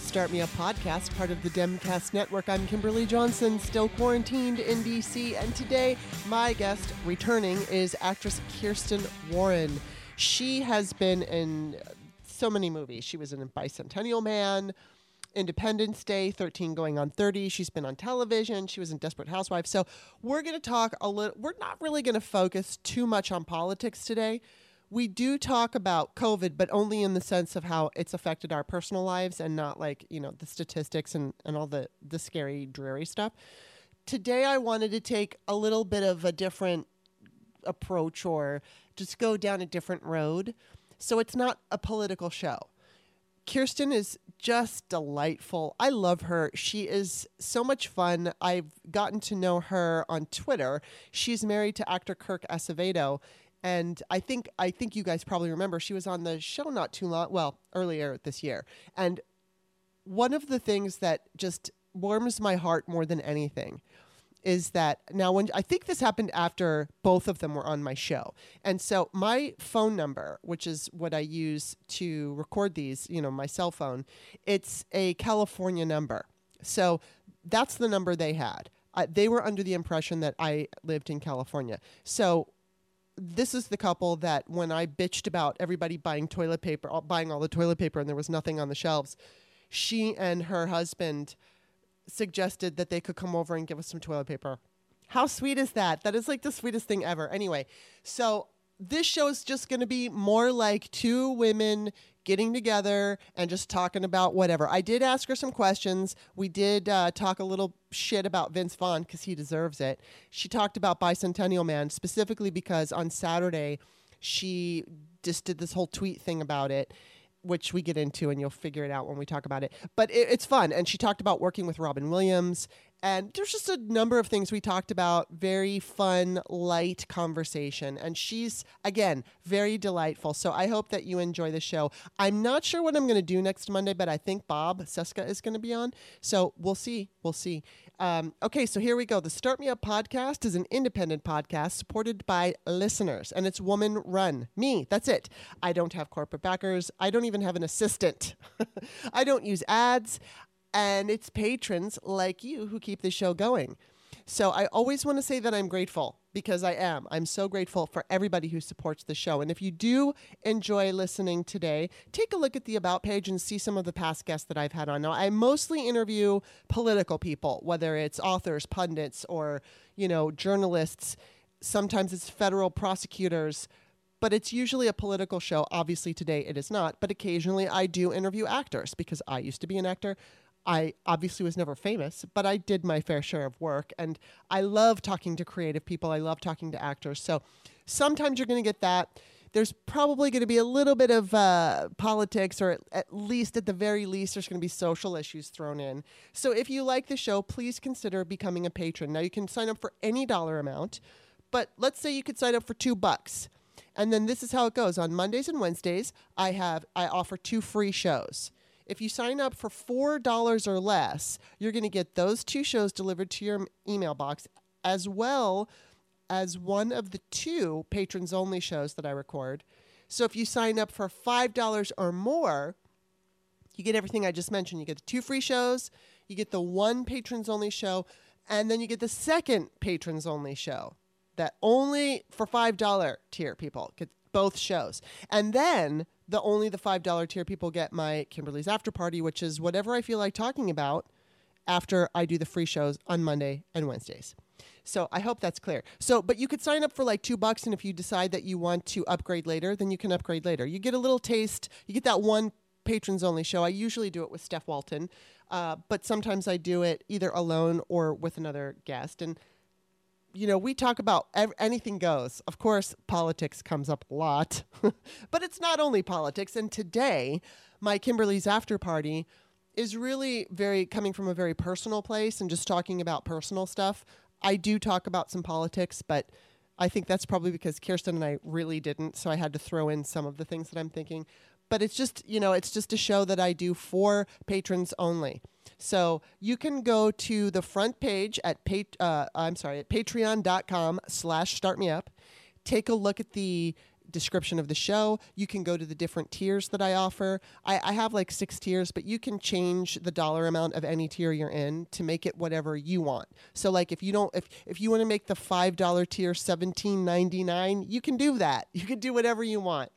The Start Me Up podcast, part of the Demcast Network. I'm Kimberly Johnson, still quarantined in DC, and today my guest returning is actress Kiersten Warren. She has been in so many movies. She was in Bicentennial Man, Independence Day, 13 going on 30. She's been on television. She was in Desperate Housewives. So we're going to talk a little, we're not really going to focus too much on politics today we do talk about COVID, but only in the sense of how it's affected our personal lives and not like, you know, the statistics and, and all the, the scary, dreary stuff. Today, I wanted to take a little bit of a different approach or just go down a different road. So it's not a political show. Kiersten is just delightful. I love her. She is so much fun. I've gotten to know her on Twitter. She's married to actor Kirk Acevedo and I think I think you guys probably remember she was on the show not too long well earlier this year and one of the things that just warms my heart more than anything is that now when I think this happened after both of them were on my show. And so my phone number, which is what I use to record these, you know, my cell phone, it's a California number. So that's the number they had. Uh, they were under the impression that I lived in California. So this is the couple that when I bitched about everybody buying toilet paper, buying all the toilet paper, and there was nothing on the shelves, she and her husband suggested that they could come over and give us some toilet paper. How sweet is that? That is like the sweetest thing ever. Anyway, so this show is just going to be more like two women getting together and just talking about whatever. I did ask her some questions. We did uh, talk a little shit about Vince Vaughn because he deserves it. She talked about Bicentennial Man specifically because on Saturday she just did this whole tweet thing about it which we get into and you'll figure it out when we talk about it. But it, it's fun. And she talked about working with Robin Williams and there's just a number of things we talked about. Very fun, light conversation. And she's, again, very delightful. So I hope that you enjoy the show. I'm not sure what I'm going to do next Monday, but I think Bob Cesca is going to be on. So we'll see. We'll see. Um, okay, so here we go. The Start Me Up podcast is an independent podcast supported by listeners, and it's woman run. Me, that's it. I don't have corporate backers. I don't even have an assistant. I don't use ads and it's patrons like you who keep the show going. So I always want to say that I'm grateful because I am. I'm so grateful for everybody who supports the show. And if you do enjoy listening today, take a look at the About page and see some of the past guests that I've had on. Now, I mostly interview political people, whether it's authors, pundits, or, you know, journalists. Sometimes it's federal prosecutors, but it's usually a political show. Obviously, today it is not, but occasionally I do interview actors because I used to be an actor. I obviously was never famous, but I did my fair share of work. And I love talking to creative people. I love talking to actors. So sometimes you're going to get that. There's probably going to be a little bit of uh, politics, or at, at least at the very least, there's going to be social issues thrown in. So if you like the show, please consider becoming a patron. Now you can sign up for any dollar amount, but let's say you could sign up for two bucks. And then this is how it goes. On Mondays and Wednesdays, I have I offer two free shows. If you sign up for $4 or less, you're going to get those two shows delivered to your email box as well as one of the two patrons only shows that I record. So if you sign up for $5 or more, you get everything I just mentioned. You get the two free shows, you get the one patrons only show, and then you get the second patrons only show that only for $5 tier people get both shows. And then the only the five dollar tier people get my Kimberly's after party, which is whatever I feel like talking about after I do the free shows on Monday and Wednesdays. So I hope that's clear. So, but you could sign up for like two bucks, and if you decide that you want to upgrade later, then you can upgrade later. You get a little taste. You get that one patrons only show. I usually do it with Steph Walton, uh, but sometimes I do it either alone or with another guest. And you know, we talk about ev- anything goes. Of course, politics comes up a lot, but it's not only politics. And today, my Kimberly's after party is really very coming from a very personal place and just talking about personal stuff. I do talk about some politics, but I think that's probably because Kiersten and I really didn't. So I had to throw in some of the things that I'm thinking. But it's just, you know, it's just a show that I do for patrons only. So you can go to the front page at pat- uh, I'm sorry at patreon.com slash start me up. Take a look at the description of the show. You can go to the different tiers that I offer. I, I, have like six tiers, but you can change the dollar amount of any tier you're in to make it whatever you want. So like if you don't if if you want to make the five dollar tier seventeen ninety nine, you can do that. You can do whatever you want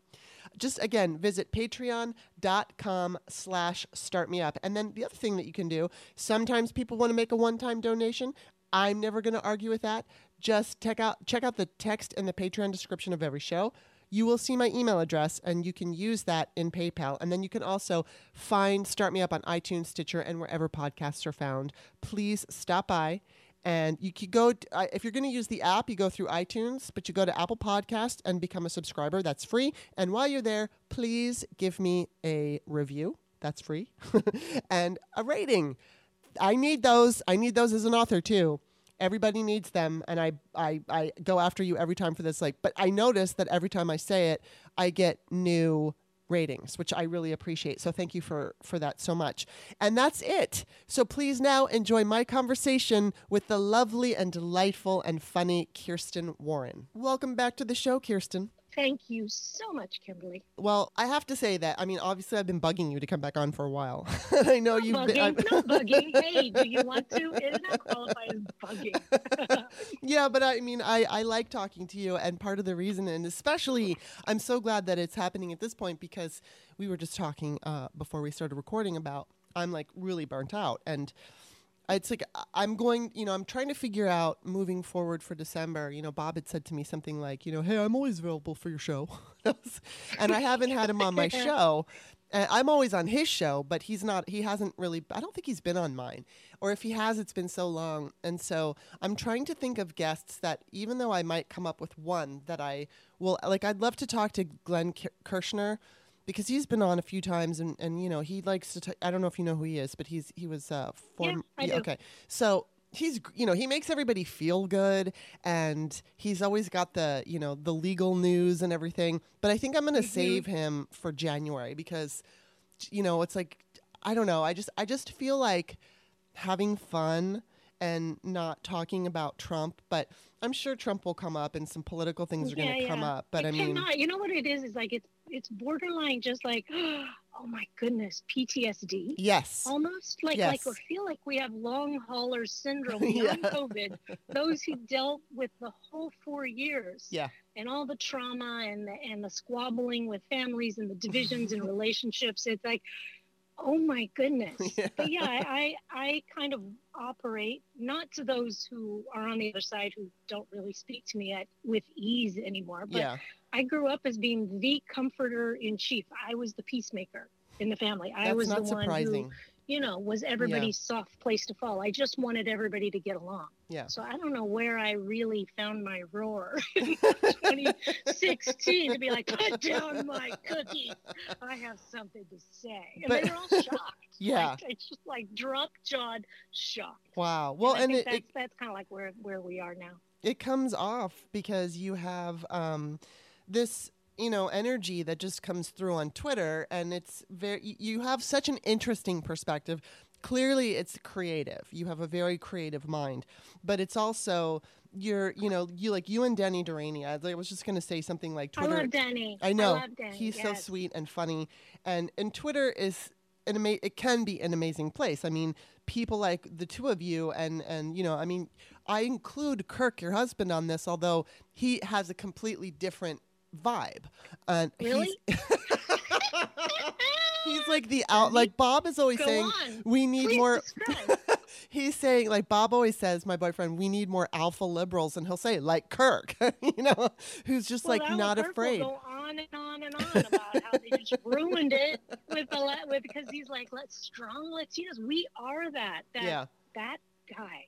just again visit patreon.com slash start me up. And then the other thing that you can do sometimes people want to make a one-time donation. I'm never going to argue with that. Just check out check out the text in the patreon description of every show. You will see my email address and you can use that in PayPal. And then you can also find Start Me Up on iTunes, Stitcher, and wherever podcasts are found. Please stop by and you could go uh, if you're going to use the app you go through itunes but you go to apple podcast and become a subscriber that's free. And while you're there please give me a review that's free and a rating. I need those i need those as an author too. Everybody needs them and I, I i go after you every time for this like but i notice that every time i say it i get new ratings, which I really appreciate. So thank you for for that so much. And that's it. So please now enjoy my conversation with the lovely and delightful and funny Kiersten Warren. Welcome back to the show, Kiersten. Thank you so much, Kimberly. Well, I have to say that I mean, obviously, I've been bugging you to come back on for a while. I know not you've bugging, been. not bugging. Hey, do you want to? Isn't that qualified as bugging? yeah, but I mean, I I like talking to you, and part of the reason, and especially, I'm so glad that it's happening at this point because we were just talking uh, before we started recording about I'm like really burnt out and it's like I'm going, you know, I'm trying to figure out moving forward for December. You know, Bob had said to me something like, you know, hey, I'm always available for your show, and I haven't had him on my show. And I'm always on his show, but he's not. He hasn't really. I don't think he's been on mine, or if he has, it's been so long. And so I'm trying to think of guests that, even though I might come up with one that I will like, I'd love to talk to Glenn Kirschner because he's been on a few times and, and you know he likes to t- I don't know if you know who he is but he's he was uh form yeah, yeah okay so he's you know he makes everybody feel good and he's always got the you know the legal news and everything but I think I'm going to mm-hmm. save him for January because you know it's like I don't know I just I just feel like having fun and not talking about Trump, but I'm sure Trump will come up and some political things are yeah, going to yeah. come up. But it I mean, cannot. You know what it is? Is like it's it's borderline just like, oh my goodness, PTSD. Yes. Almost like yes. like I feel like we have long hauler syndrome beyond yeah. COVID. Those who dealt with the whole four years. Yeah. And all the trauma and the, and the squabbling with families and the divisions and relationships. It's like Oh my goodness. Yeah. But yeah, I, I kind of operate not to those who are on the other side who don't really speak to me at with ease anymore. But yeah. I grew up as being the comforter in chief. I was the peacemaker in the family. That's I was the one surprising. who you know, was everybody's yeah. soft place to fall. I just wanted everybody to get along. Yeah. So I don't know where I really found my roar in 2016 to be like, put down my cookies. I have something to say. And but, they were all shocked. Yeah. Like, it's just like drop jawed shocked. Wow. Well, and, and it, that's, it, that's kind of like where, where we are now. It comes off because you have um, this you know energy that just comes through on Twitter, and it's very you have such an interesting perspective. Clearly, it's creative. You have a very creative mind, but it's also you're you know you like you and Danny Durrani. I was just going to say something like Twitter. I love Danny. I know I Danny, he's yes. so sweet and funny, and and Twitter is an ama- it can be an amazing place. I mean, people like the two of you, and and you know, I mean, I include Kirk, your husband, on this, although he has a completely different vibe. Uh, really? He's, he's like the out. Like Bob is always Go saying, on. we need Please more. he's saying like Bob always says, my boyfriend, we need more alpha liberals, and he'll say like Kirk, you know, who's just well, like not Kirk afraid. Will go on and on and on about how they just ruined it with the with because he's like, let's strong Latinos. We are that that Yeah. that guy.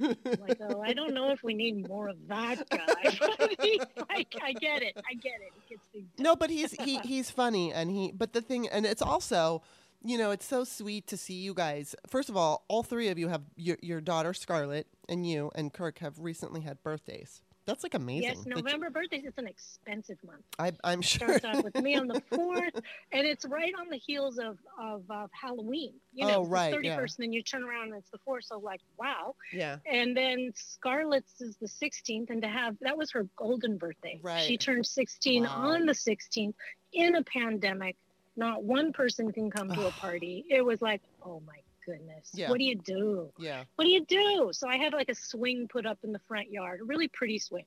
Like, oh, I don't know if we need more of that guy. But he's like, I get it, I get it. It gets. No, but he's he he's funny and he but the thing and it's also you know, it's so sweet to see you guys. First of all, all three of you have your your daughter Scarlett and you and Kirk have recently had birthdays. That's like amazing. Yes, that you- November birthdays. It's an expensive month. I, I'm sure. Starts off with me on the fourth, and it's right on the heels of of, of Halloween. You know, Oh, right, Thirty yeah. and then you turn around and it's the fourth. So like, wow. yeah. And then Scarlett's is the sixteenth, and to have that was her golden birthday. Right. She turned sixteen Wow. on the sixteenth in a pandemic. Not one person can come to a party. It was like, oh my goodness. Yeah. What do you do? Yeah. what do you do? So I had like a swing put up in the front yard, a really pretty swing.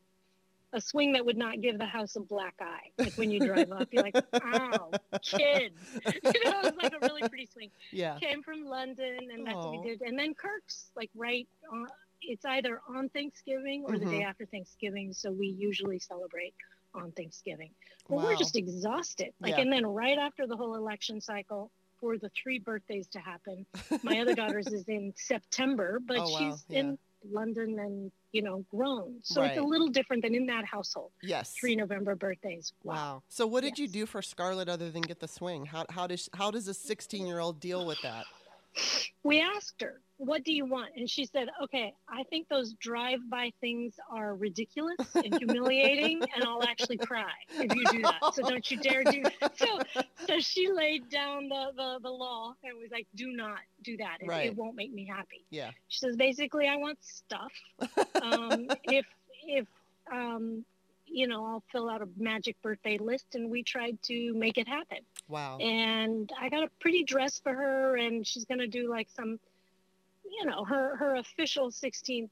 A swing that would not give the house a black eye. Like when you drive up, you're like, ow, kids. You know, it was like a really pretty swing. Yeah. Came from London, and that's what we did. And then Kirk's, like, right on, it's either on Thanksgiving or the day Mhm. after Thanksgiving. So we usually celebrate on Thanksgiving. But Wow. we're just exhausted. Like, Yeah. and then right after the whole election cycle, for the three birthdays to happen, my other daughter's is in September, but Oh, wow, she's yeah. in London and you know grown, so it's a little different than in that household. Yes. Three November birthdays. Wow. Wow. So what did you do for Scarlett other than get the swing? How how does how does a 16 year old deal with that? We asked her, "What do you want?" And she said, "Okay, I think those drive-by things are ridiculous and humiliating, and I'll actually cry if you do that. So don't you dare do." that. So, so she laid down the the, the law and was like, "Do not do that. It, Right. it won't make me happy." Yeah. She says basically, I want stuff. Um, if if um, you know, I'll fill out a magic birthday list, and we tried to make it happen. Wow. And I got a pretty dress for her, and she's gonna do like some, you know, her her official 16th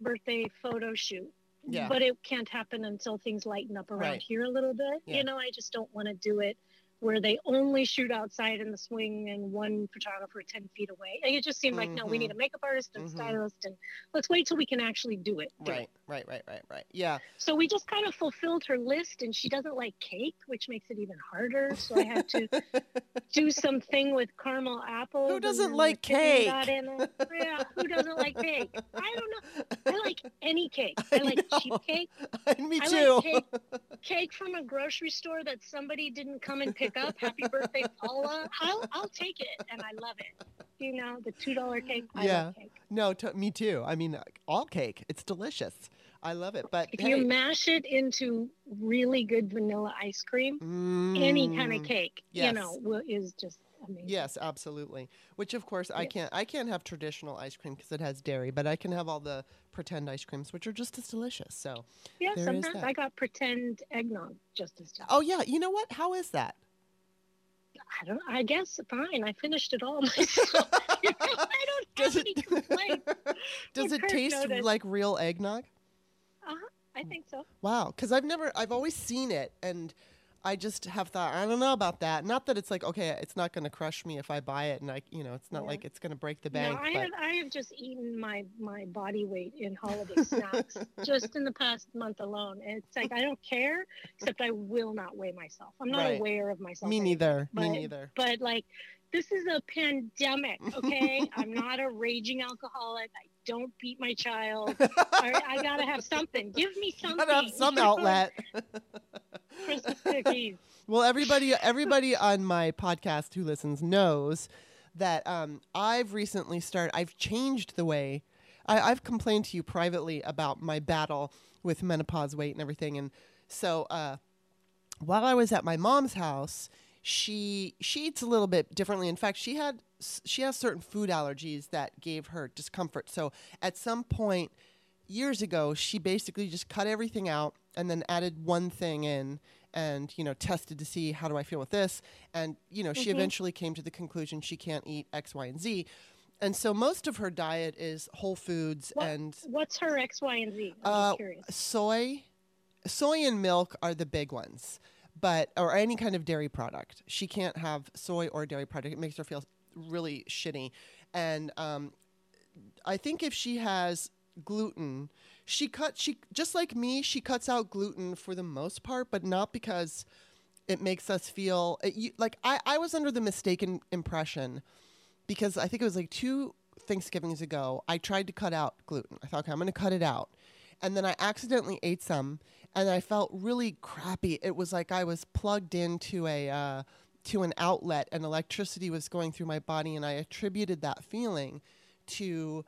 birthday photo shoot. Yeah. But it can't happen until things lighten up around Right. here a little bit. Yeah. You know, I just don't want to do it where they only shoot outside in the swing and one photographer 10 feet away. Like, It just seemed like, no, we need a makeup artist and Mhm. stylist, and let's wait till we can actually do it. do it. Right. Right. Right. Right. Right. Yeah. So we just kind of fulfilled her list, and she doesn't like cake, which makes it even harder. So I had to do something with caramel apples. Who doesn't like cake? Yeah, who doesn't like cake? I don't know. I like any cake. I, I like cheap know. cake. Me I too. like cake, cake from a grocery store that somebody didn't come and pick up. Happy birthday, Paula. I'll, I'll take it, and I love it. You know, the two dollar cake. I Yeah. love cake. no, to, me too. I mean, all cake. It's delicious. I love it. But If hey, you mash it into really good vanilla ice cream, any kind of mm, cake, yes. you know, will, is just amazing. Yes, absolutely. Which of course I can't. I can't have traditional ice cream because it has dairy, but I can have all the pretend ice creams, which are just as delicious. So, Yeah, sometimes. I got pretend eggnog just as tough. oh yeah, you know what? How is that? I don't. I guess fine. I finished it all myself. I don't Does have it any complaints. does it taste like real eggnog? Uh-huh, I think so. Wow, because I've never, I've always seen it, and I just have thought, I don't know about that. Not that it's like, okay, it's not going to crush me if I buy it, and I, you know, it's not Yeah. like it's going to break the bank. no, I but have. I have just eaten my my body weight in holiday snacks just in the past month alone. And it's like I don't care, except I will not weigh myself. I'm not Right. aware of myself. me neither. but- me neither. but like this is a pandemic okay i'm not a raging alcoholic i don't beat my child I, I gotta have something give me something Gotta have some outlet. Christmas cookies Well, everybody, everybody on my podcast who listens knows that um, I've recently started. I've changed the way I, I've complained to you privately about my battle with menopause weight and everything. And so, uh, while I was at my mom's house, she she eats a little bit differently. In fact, she had she has certain food allergies that gave her discomfort. So, at some point years ago, she basically just cut everything out and then added one thing in and, you know, tested to see how do I feel with this. And, you know, she Mhm. eventually came to the conclusion she can't eat X, Y, and Z. And so most of her diet is whole foods What- and what's her x y and z i'm Uh, curious soy. Soy and milk are the big ones, but or any kind of dairy product. She can't have soy or dairy product. It makes her feel really shitty. And um, I think if she has gluten, she cut she just like me. She cuts out gluten for the most part, but not because it makes us feel it, like I, I was under the mistaken impression because I think it was like two Thanksgivings ago. I tried to cut out gluten. I thought, okay, I'm going to cut it out. And then I accidentally ate some and I felt really crappy. It was like I was plugged into a. Uh, to an outlet and electricity was going through my body and I attributed that feeling to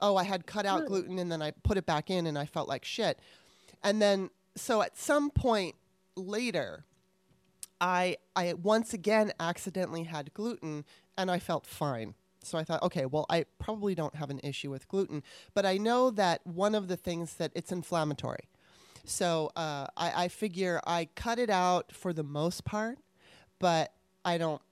oh I had cut out gluten and then I put it back in and I felt like shit. And then so at some point later I I once again accidentally had gluten and I felt fine. So I thought, okay, well, I probably don't have an issue with gluten, but I know that one of the things that it's inflammatory. So uh, I, I figure I cut it out for the most part, but I don't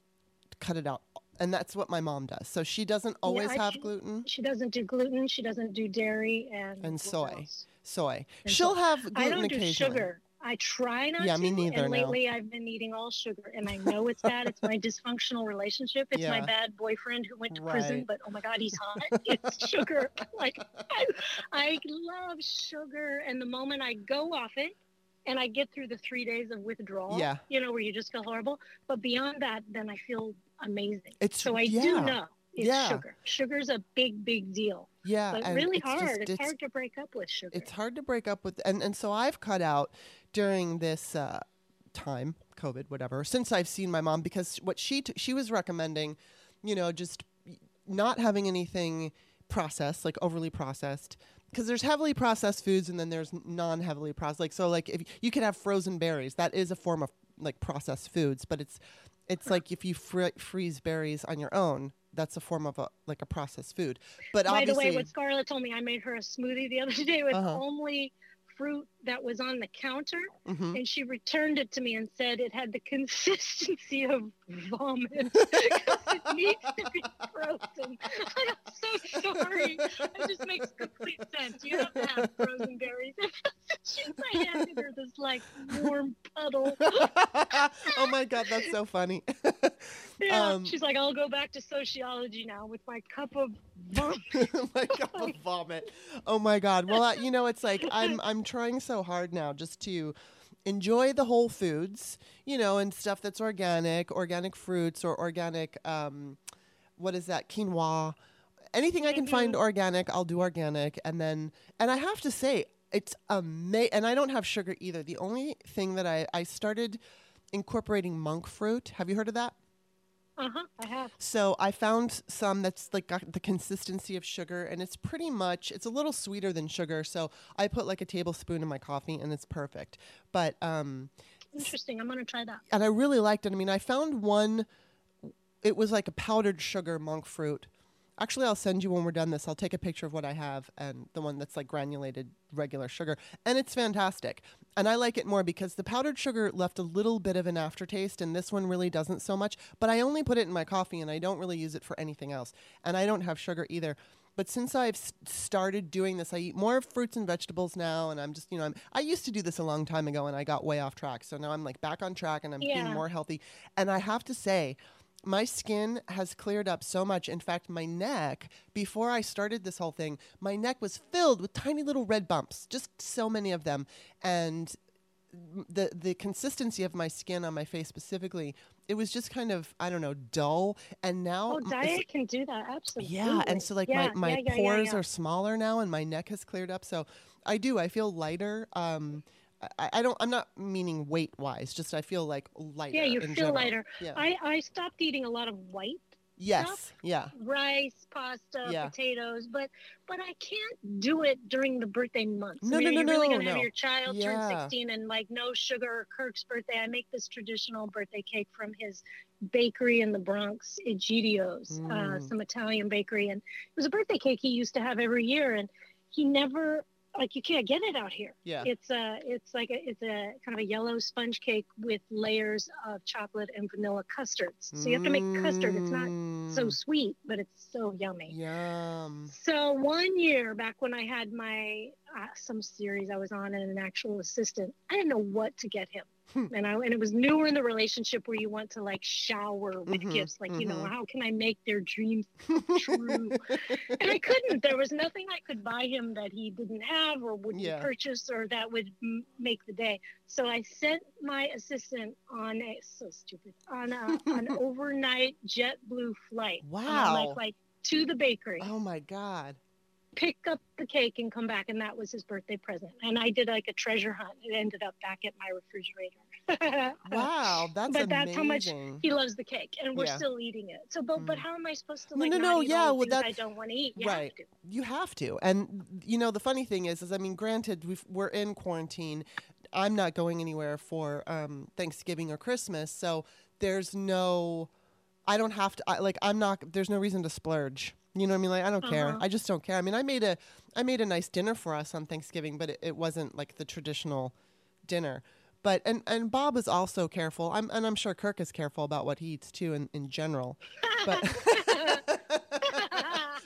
cut it out. And that's what my mom does. So she doesn't always Yeah, I- have she- gluten She doesn't do gluten. She doesn't do dairy and and soy. else? Soy. And She'll so- have gluten I don't do sugar. I try not Yeah, to. me neither And lately, I've been eating all sugar, and I know it's bad. it's my dysfunctional relationship. It's my bad boyfriend who went to prison, but oh my God, he's hot. it's sugar. Like I, I love sugar, and the moment I go off it, and I get through the three days of withdrawal, Yeah. you know, where you just feel horrible. But beyond that, then I feel amazing. It's So I yeah, do know it's Yeah. sugar. Sugar's a big, big deal, Yeah, but really it's hard. just- it's, it's- hard to break up with sugar. it's hard to break up with and and so I've cut out during this uh, time COVID whatever since I've seen my mom because what she t- she was recommending you know just not having anything processed like overly processed because there's heavily processed foods and then there's non heavily processed like so like if you could have frozen berries that is a form of like processed foods but it's it's like if you fr- freeze berries on your own that's a form of a like a processed food but By the way, what Scarlett told me, I made her a smoothie the other day with Uh-huh. only fruit that was on the counter, Mhm. and she returned it to me and said it had the consistency of vomit. it needs to be frozen. I'm so sorry. It just makes complete sense. You have to have frozen berries. she, I handed her this like warm puddle. oh my god, that's so funny. Yeah. Um, She's like, I'll go back to sociology now with my cup of vomit. my god, the vomit. Oh my god. Well, uh, you know, it's like I'm I'm trying so hard now just to enjoy the whole foods, you know, and stuff that's organic, organic fruits or organic um what is that? Quinoa. Anything I can find organic, I'll do organic and then and I have to say it's amazing and I don't have sugar either. The only thing that I I started incorporating monk fruit. Have you heard of that? Uh huh. I have. So I found some that's like got the consistency of sugar, and it's pretty much it's a little sweeter than sugar. So I put like a tablespoon in my coffee, and it's perfect. But um, Interesting. I'm gonna try that. and I really liked it. I mean, I found one. It was like a powdered sugar monk fruit. Actually, I'll send you when we're done this. I'll take a picture of what I have and the one that's like granulated regular sugar, and it's fantastic. And I like it more because the powdered sugar left a little bit of an aftertaste, and this one really doesn't so much. But I only put it in my coffee, and I don't really use it for anything else. And I don't have sugar either. But since I've started doing this, I eat more fruits and vegetables now, and I'm just, you know, I'm, I used to do this a long time ago, and I got way off track. So now I'm like back on track, and I'm being more healthy. And I have to say, my skin has cleared up so much. In fact, my neck, before I started this whole thing, my neck was filled with tiny little red bumps, just so many of them. And the the consistency of my skin on my face specifically, it was just kind of I don't know dull. And now Oh, diet can do that. Absolutely. yeah, and so like Yeah, my, my yeah, yeah, pores are smaller now, and my neck has cleared up. So I do. I feel lighter. Um, I, I don't. I'm not meaning weight wise. Just I feel like lighter. Yeah, you feel general. lighter. Yeah. I, I stopped eating a lot of white yes. Yeah. rice, pasta, Yeah. potatoes, but but I can't do it during the birthday month. No, I mean, no, no, you really gonna have your child Yeah. turn 16 and like no sugar Kirk's birthday? I make this traditional birthday cake from his bakery in the Bronx, Egidio's, uh, Mm. some Italian bakery, and it was a birthday cake he used to have every year, and he never like you can't get it out here. Yeah. It's a it's like a it's a kind of a yellow sponge cake with layers of chocolate and vanilla custards. So you have to make custard. It's not so Mm, sweet, but it's so yummy. Yum. So one year back when I had my uh, some series I was on and an actual assistant, I didn't know what to get him. And I and it was newer in the relationship where you want to like shower with Mhm, gifts, like you know, mhm. how can I make their dreams true? and I couldn't. There was nothing I could buy him that he didn't have or wouldn't Yeah. purchase or that would m- make the day. So I sent my assistant on a so stupid on a, an overnight JetBlue flight. Wow. my flight to the bakery, Oh my God. Pick up the cake and come back, and that was his birthday present. And I did like a treasure hunt. It ended up back at my refrigerator. Wow, that's But that's how much amazing. he loves the cake, and we're Yeah. still eating it. So, but but Mm. how am I supposed to No, like no, no, eat yeah, well, things I don't want to eat? You right. have to. You have to. And you know, the funny thing is, is I mean, granted, we've, we're in quarantine. I'm not going anywhere for um, Thanksgiving or Christmas, so there's no. I don't have to. I, like, I'm not. There's no reason to splurge. You know what I mean? Like, I don't care. Uh-huh. I just don't care. I mean, I made a, I made a nice dinner for us on Thanksgiving, but it, it wasn't like the traditional dinner. But and and Bob is also careful. I'm and I'm sure Kirk is careful about what he eats too, in in general. But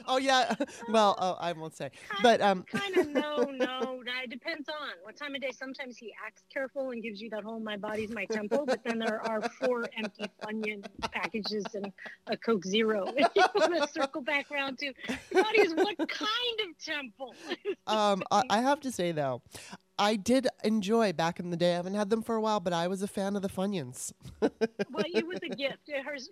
oh yeah, well, oh, I won't say. But um, kind of no, no. no, It depends on what time of day. Sometimes he acts careful and gives you that whole "my body's my temple," but then there are four empty Funyun packages and a Coke Zero. If you want to circle back around to your body is what kind of temple? um, I, I have to say though, I did enjoy back in the day. I haven't had them for a while, but I was a fan of the Funyuns. well, it was a gift. Hers,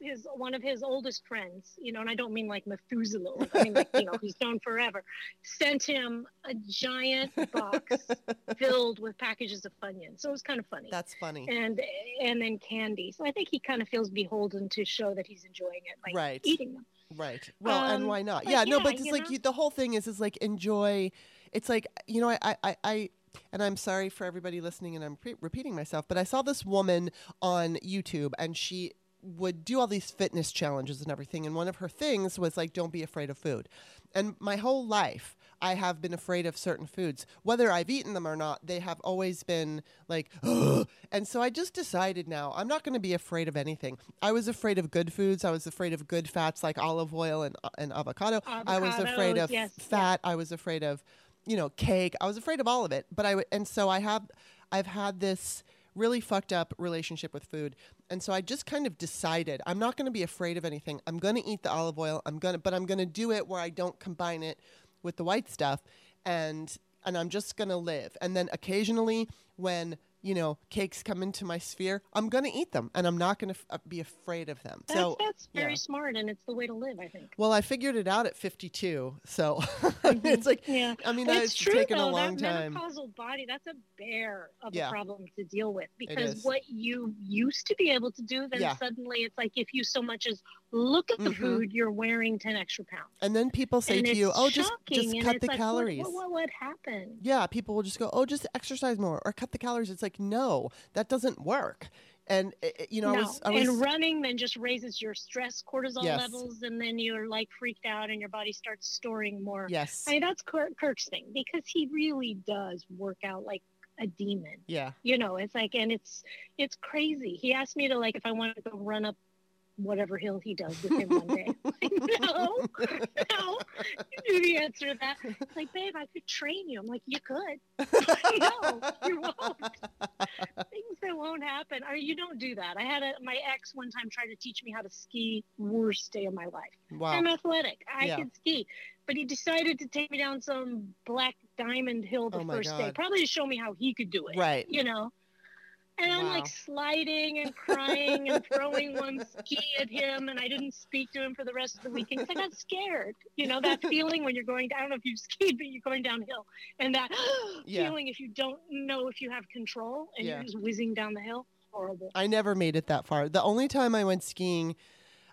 his one of his oldest friends, you know, and I don't mean like Methuselah. I mean like you know who's known forever. Sent him a giant box filled with packages of Funyuns. So it was kind of funny. That's funny. and and then candy. So I think he kind of feels beholden to show that he's enjoying it by Right. eating them. Right. Well, and Um, why not? but Yeah, no, but it's like you, the whole thing is is like enjoy. It's like you know, I, I, I, and I'm sorry for everybody listening, and I'm pre- repeating myself, but I saw this woman on YouTube, and she would do all these fitness challenges and everything, and one of her things was like, "Don't be afraid of food." And my whole life, I have been afraid of certain foods, whether I've eaten them or not. They have always been like, Ugh. and so I just decided now I'm not going to be afraid of anything. I was afraid of good foods. I was afraid of good fats like olive oil and uh, and avocado. I was afraid of yes, yeah. fat. I was afraid of, you know, cake. I was afraid of all of it. But I w- and so I have, I've had this really fucked up relationship with food. And so I just kind of decided I'm not going to be afraid of anything. I'm going to eat the olive oil. I'm going to, but I'm going to do it where I don't combine it with the white stuff. And and I'm just going to live. And then occasionally when you know, cakes come into my sphere, I'm going to eat them and I'm not going to f- uh, be afraid of them. That's, so, that's very yeah. smart, and it's the way to live, I think. well, I figured it out at 52. So it's like, Yeah. I mean, it's it's true taken though. a long that time. menopausal body, that's a bear of Yeah. a problem to deal with because what you used to be able to do, then Yeah. suddenly it's like if you so much as look at the Mhm. food, you're wearing 10 extra pounds. And then people say and to you, oh, just, just cut the like, calories. What, what, what happened? Yeah, people will just go, oh, just exercise more or cut the calories. It's like, no, that doesn't work. And, uh, uh, you know, no. I was, I was, and running then just raises your stress cortisol Yes. levels, and then you're like freaked out, and your body starts storing more. yes. I mean, that's Kirk, Kirk's thing because he really does work out like a demon. yeah. You know, it's like, and it's it's crazy. He asked me to like if I wanted to go run up whatever hill he does with him one day. Like, no, no. You knew the answer to that. It's like, babe, I could train you. I'm like, you could. no, you won't. Things that won't happen. Or you don't do that. I had a my ex one time try to teach me how to ski. Worst day of my life. Wow. I'm athletic. I Yeah. can ski. But he decided to take me down some black diamond hill the Oh first day, probably to show me how he could do it. Right. You know? And I'm like sliding and crying and throwing one ski at him, and I didn't speak to him for the rest of the weekend 'cause I got scared. You know, that feeling when you're going, I don't know if you've skied, but you're going downhill. And that Yeah. feeling if you don't know if you have control and Yeah. you're just whizzing down the hill, horrible. I never made it that far. The only time I went skiing,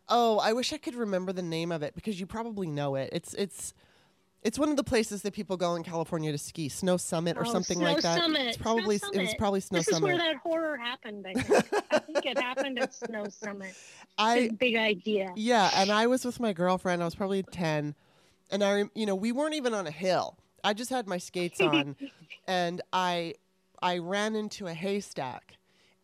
oh, I wish I could remember the name of it because you probably know it. It's it's it's one of the places that people go in California to ski, Snow Summit or Oh, something Snow like that. Summit, It's Snow probably it was probably Snow this is Summit. where that horror happened, I think. I think it happened at Snow Summit. I Big, big idea. yeah, and I was with my girlfriend. I was probably ten, and I you know we weren't even on a hill. I just had my skates on, and I I ran into a haystack,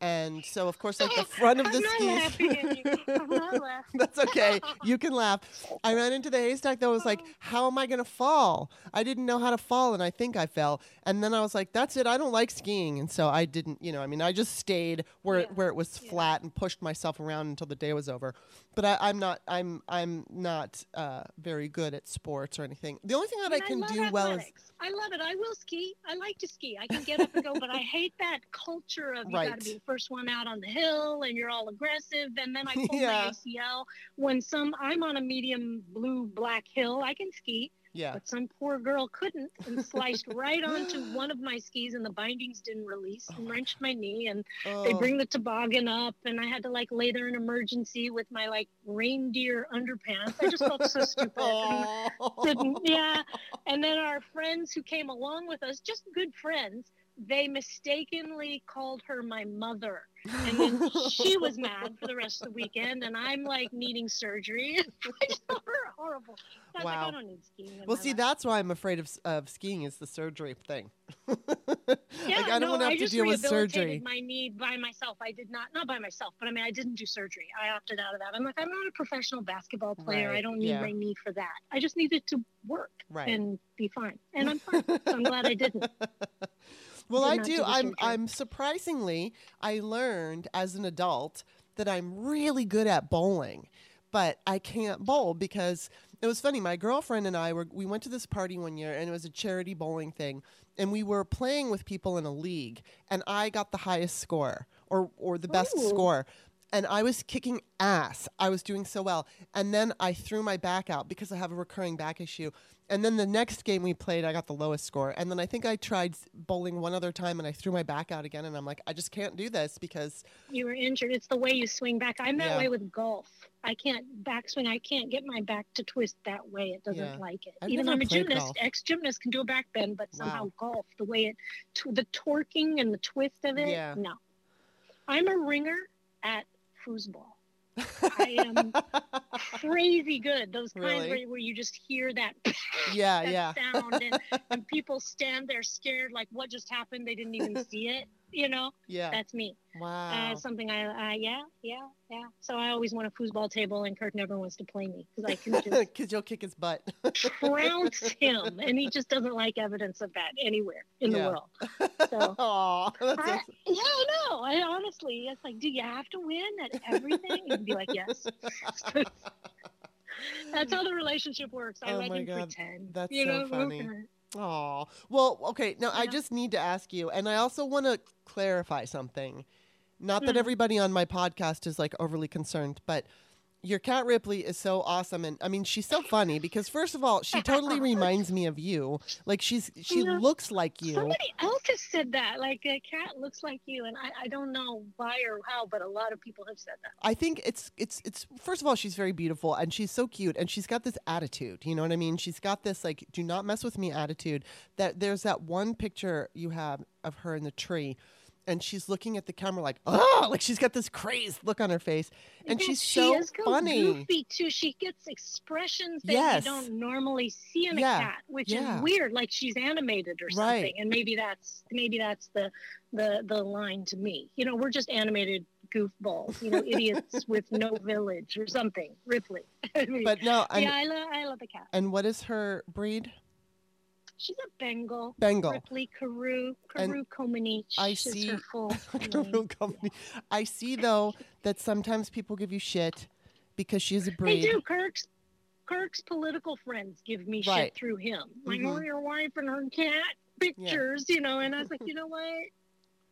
And so, of course, like the front of the I'm not skis. laughing at you. I'm not laughing. That's okay. You can laugh. I ran into the haystack though. I was Oh. like, how am I going to fall? I didn't know how to fall and I think I fell. And then I was like, that's it. I don't like skiing. And so I didn't, you know, I mean, I just stayed where, Yeah. where it was Yeah. flat and pushed myself around until the day was over. But I, I'm not, I'm, I'm not uh, very good at sports or anything. The only thing that I can love do well is, athletics. I love it. I will ski. I like to ski. I can get up and go, but I hate that culture of you got to be first one out on the hill and you're all aggressive. And then I pulled Yeah. my ACL when some I'm on a medium blue black hill. I can ski, yeah. but some poor girl couldn't and sliced right onto one of my skis and the bindings didn't release oh and wrenched my knee and they Oh. bring the toboggan up and I had to like lay there in emergency with my like reindeer underpants. I just felt so stupid. Oh. didn't yeah and then our friends who came along with us just good friends they mistakenly called her my mother and then she was mad for the rest of the weekend and i'm like needing surgery i just thought horrible was like, Wow. i don't need skiing Well, see, life. that's why I'm afraid of, of skiing is the surgery thing. yeah, like, I don't no, want to have I to deal with surgery. my knee by myself. I did not, not by myself, but I mean, I didn't do surgery. I opted out of that. I'm like, I'm not a professional basketball player. I don't need yeah. my knee for that. I just needed it to work Right. and be fine. And I'm fine. so I'm glad I didn't. Well, I do. I'm. I'm surprisingly. I learned as an adult that I'm really good at bowling, but I can't bowl because it was funny. My girlfriend and I were. We went to this party one year, and it was a charity bowling thing, and we were playing with people in a league, and I got the highest score or or the best Ooh. score. And I was kicking ass. I was doing so well. And then I threw my back out because I have a recurring back issue. And then the next game we played, I got the lowest score. And then I think I tried bowling one other time and I threw my back out again. And I'm like, I just can't do this because, You were injured. It's the way you swing back. I'm that Yeah. way with golf. I can't backswing. I can't get my back to twist that way. It doesn't Yeah. like it. I've Even though I'm a gymnast, ex gymnast can do a back bend, but somehow Wow. golf, the way it, tw- the torquing and the twist of it, Yeah. no. I'm a ringer at foosball. I am crazy good. Those kinds Really? where, where you just hear that, yeah, that yeah. sound and, and people stand there scared like what just happened. They didn't even see it. You know, Yeah. that's me. Wow. Uh, something I, uh, yeah, yeah, yeah. So I always want a foosball table, and Kirk never wants to play me because I can just Because you'll kick his butt. trounce him, and he just doesn't like evidence of that anywhere in Yeah. the world. So. Aw, that's I, awesome. yeah, I know. I honestly, it's like, do you have to win at everything? And be like, yes. That's how the relationship works. I Oh let my God, pretend. that's you so know? funny. Aw. Well, okay. Now, I just need to ask you, and I also want to clarify something. Not that Mhm. everybody on my podcast is like overly concerned, but your cat Ripley is so awesome, and I mean, she's so funny because first of all, she totally reminds me of you. Like she's she looks like you. Somebody else has said that. Like a cat looks like you, and I, I don't know why or how, but a lot of people have said that. I think it's it's it's first of all she's very beautiful and she's so cute and she's got this attitude. You know what I mean? She's got this like do not mess with me attitude. That there's that one picture you have of her in the tree and she's looking at the camera like oh like she's got this crazed look on her face and Yeah, she's she so funny. goofy too. She gets expressions that Yes. you don't normally see in Yeah, a cat, which yeah. is weird. Like she's animated or Right. something, and maybe that's maybe that's the the the line to me. You know, we're just animated goofballs. You know, idiots with no village or something. Ripley. I mean, But no, and, yeah, I love I love the cat. and what is her breed? She's a Bengal. Bengal. Ripley And Carew Comaneci I see- her full name. Carew company. I see though that sometimes people give you shit because she's a breed. They do. Kirk's Kirk's political friends give me Right. shit through him. Like, Mhm. oh, your wife and her cat pictures, you know. And I was like, you know what?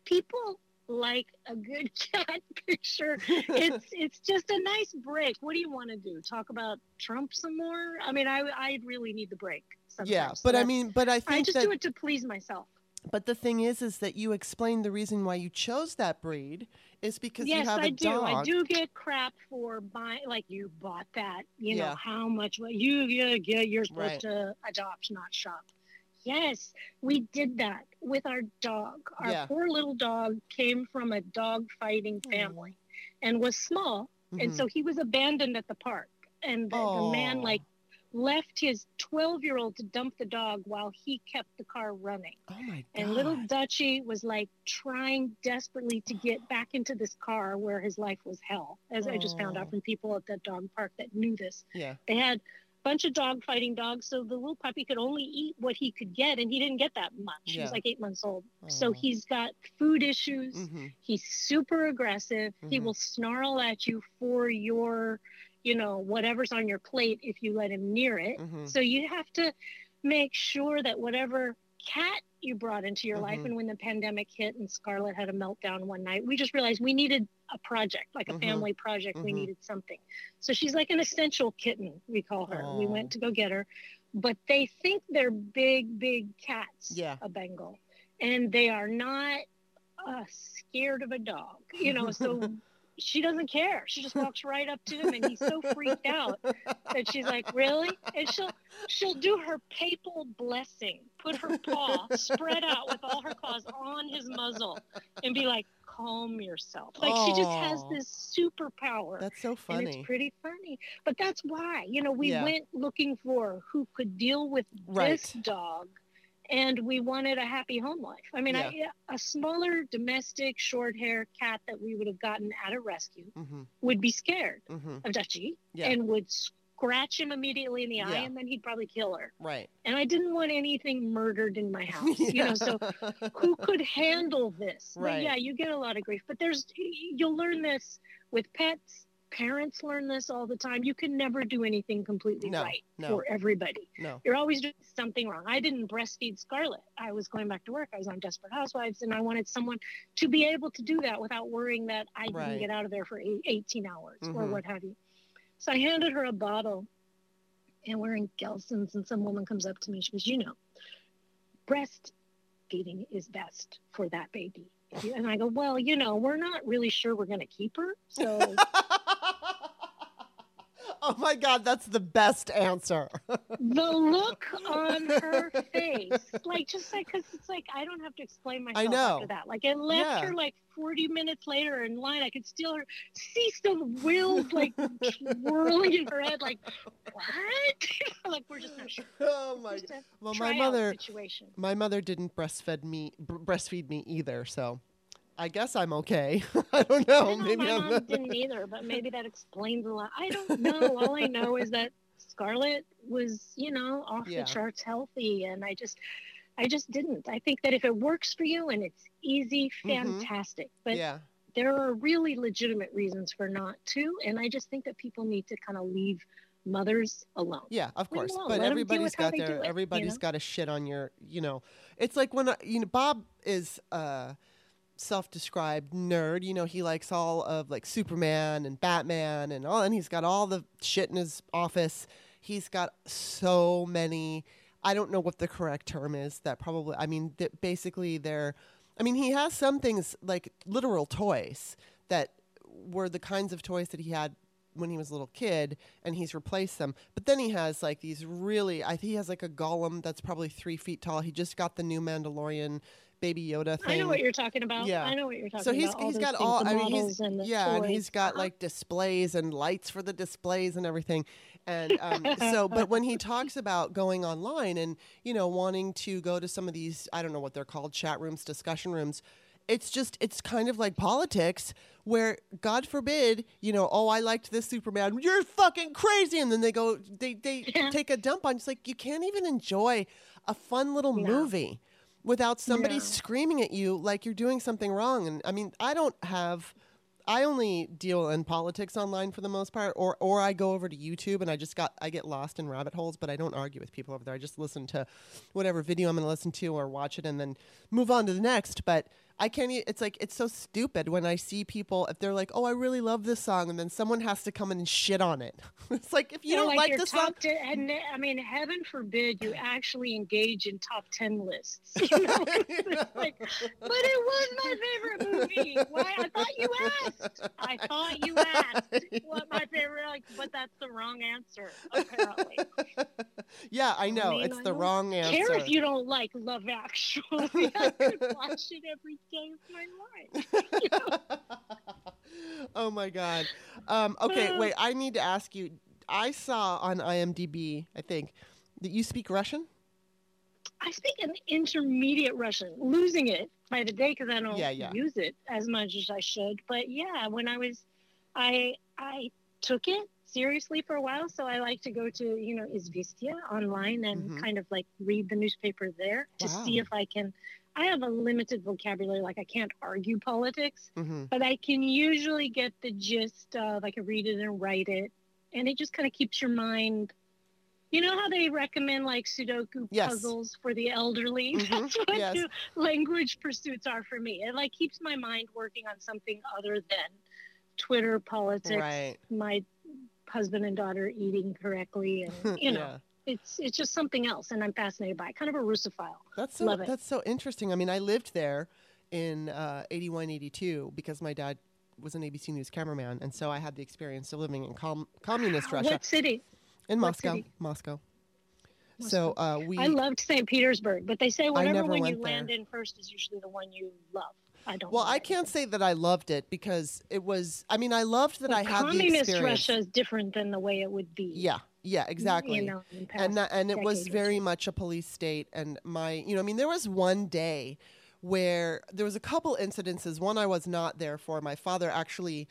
People like a good cat picture. It's it's just a nice break. What do you want to do? Talk about Trump some more? I mean, I I really need the break. Sometimes. yeah, So but I mean, but I think I just that do it to please myself. But the thing is, is that you explained the reason why you chose that breed is because yes, you have a I do. dog. I do get crap for buying. Like you bought that. You Yeah. know how much? What you yeah you're supposed Right. to adopt, not shop. Yes, we did that with our dog. Our Yeah. poor little dog came from a dog fighting family, and was small, and Mhm. so he was abandoned at the park. And the, the man like left his 12 year old to dump the dog while he kept the car running. Oh my god. And little Dutchie was like trying desperately to get back into this car where his life was hell, as I just found Oh. out from people at that dog park that knew this. Yeah. They had bunch of dog fighting dogs, so the little puppy could only eat what he could get, and he didn't get that much. He was like eight months old. Oh. So he's got food issues. hmm He's super aggressive. He Mhm. will snarl at you for your, you know, whatever's on your plate if you let him near it. hmm So you have to make sure that whatever cat you brought into your life, Mhm. and when the pandemic hit and Scarlett had a meltdown one night, we just realized we needed a project, like a Mhm. family project. We Mhm. needed something. So she's like an essential kitten, we call her. We went to go get her, but they think they're big, big cats, Yeah. a Bengal, and they are not uh, scared of a dog, you know. So she doesn't care. She just walks right up to him, and he's so freaked out that she's like, "Really?" And she'll she'll do her papal blessing, put her paw spread out with all her claws on his muzzle, and be like, "Calm yourself." Like she just has this superpower. That's so And funny. it's pretty funny. But that's why, you know, we Yeah. went looking for who could deal with Right. this dog and we wanted a happy home life. I mean, I, a smaller domestic short hair cat that we would have gotten at a rescue hmm would be scared hmm of Dutchie Yeah. and would scratch him immediately in the eye Yeah. and then he'd probably kill her. Right. And I didn't want anything murdered in my house, you know, so who could handle this? But Right. yeah, you get a lot of grief, but there's you'll learn this with pets. Parents learn this all the time. You can never do anything completely No, right no. for everybody. no. You're always doing something wrong. I didn't breastfeed Scarlett. I was going back to work. I was on Desperate Housewives, and I wanted someone to be able to do that without worrying that I Right. didn't get out of there for 18 hours or Mhm. what have you. So I handed her a bottle, and we're in Gelson's, and some woman comes up to me. She goes, "You know, breastfeeding is best for that baby." And I go, "Well, you know, we're not really sure we're going to keep her, so." oh my god, that's the best answer. the look on her face, like just like because it's like I don't have to explain myself know. after that. Like it left Yeah. her like 40 minutes later in line. I could still her see the wheels like swirling in her head. Like what? like we're just not sure. oh my. Well, my mother, situation. my mother didn't breastfeed me, br- breastfeed me either. So, I guess I'm okay. I don't know. I know Maybe my I'm. mom didn't either, but maybe that explains a lot. I don't know. All I know is that Scarlett was, you know, off Yeah. the charts healthy, and I just, I just didn't. I think that if it works for you and it's easy, Mhm. fantastic. But yeah. there are really legitimate reasons for not to, and I just think that people need to kind of leave mothers alone. Yeah, of course. But Let everybody's got their it, you know? got to shit on your, you know. It's like when I, you know Bob is a self-described nerd, you know, he likes all of like Superman and Batman and all and he's got all the shit in his office. He's got so many I don't know what the correct term is that probably I mean basically they're I mean he has some things like literal toys that were the kinds of toys that he had when he was a little kid and he's replaced them. But then he has like these really, I think he has like a Gollum that's probably three feet tall. He just got the new Mandalorian baby Yoda thing. I know what you're talking about. Yeah. I know what you're talking about. so he's about. he's those got things, all I mean he's and yeah and he's got like displays and lights for the displays and everything and um, so but when he talks about going online and you know wanting to go to some of these I don't know what they're called chat rooms discussion rooms it's just it's kind of like politics where god forbid you know oh i liked this superman you're fucking crazy and then they go they they Yeah. take a dump on it's like you can't even enjoy a fun little No. movie without somebody No. screaming at you like you're doing something wrong and i mean i don't have I only deal in politics online for the most part, or or I go over to YouTube and I just got I get lost in rabbit holes, but I don't argue with people over there. I just listen to whatever video I'm going to listen to or watch it and then move on to the next. But I can't. e- It's like it's so stupid when I see people if they're like, "Oh, I really love this song," and then someone has to come in and shit on it. it's like if you don't like, your the song, and I mean, heaven forbid you actually engage in top ten lists. You know? Like, but it was my favorite movie. Why? I thought you asked. I thought you asked what my favorite. Like, but that's the wrong answer. Apparently, yeah, I know mean, it's I the wrong answer. care if you don't like Love Actually. I could watch it every my life. Oh my god. Um, okay, Uh. wait. I need to ask you. I saw on IMDb, I think, that you speak Russian. I speak an intermediate Russian, losing it by the day because I don't Yeah, yeah. use it as much as I should. But yeah, when I was, I I took it seriously for a while, so I like to go to you know Izvestia online and Mhm. kind of like read the newspaper there to see if I can. I have a limited vocabulary, like I can't argue politics, hmm but I can usually get the gist of. I can read it and write it, and it just kind of keeps your mind. You know how they recommend like Sudoku Yes. puzzles for the elderly? Mhm, That's what yes. language pursuits are for me. It like keeps my mind working on something other than Twitter politics, Right. my husband and daughter eating correctly, and you know, yeah. It's it's just something else, and I'm fascinated by it. Kind of a Russophile. That's so Love it. that's so interesting. I mean, I lived there in uh, 81, 82 because my dad was an ABC News cameraman, and so I had the experience of living in com- communist Russia What city? in what Moscow. city? Moscow. So uh, we I loved St. Petersburg, but they say whatever one you there. land in first is usually the one you love. I don't. well, I can't say that I loved it because it was. I mean, I loved that Well, I had the communist experience. Russia is different than the way it would be. Yeah, yeah, exactly. You know, and that, and it was very much a police state and my you know i mean there was one day where there was a couple incidences. One i was not there for. My father actually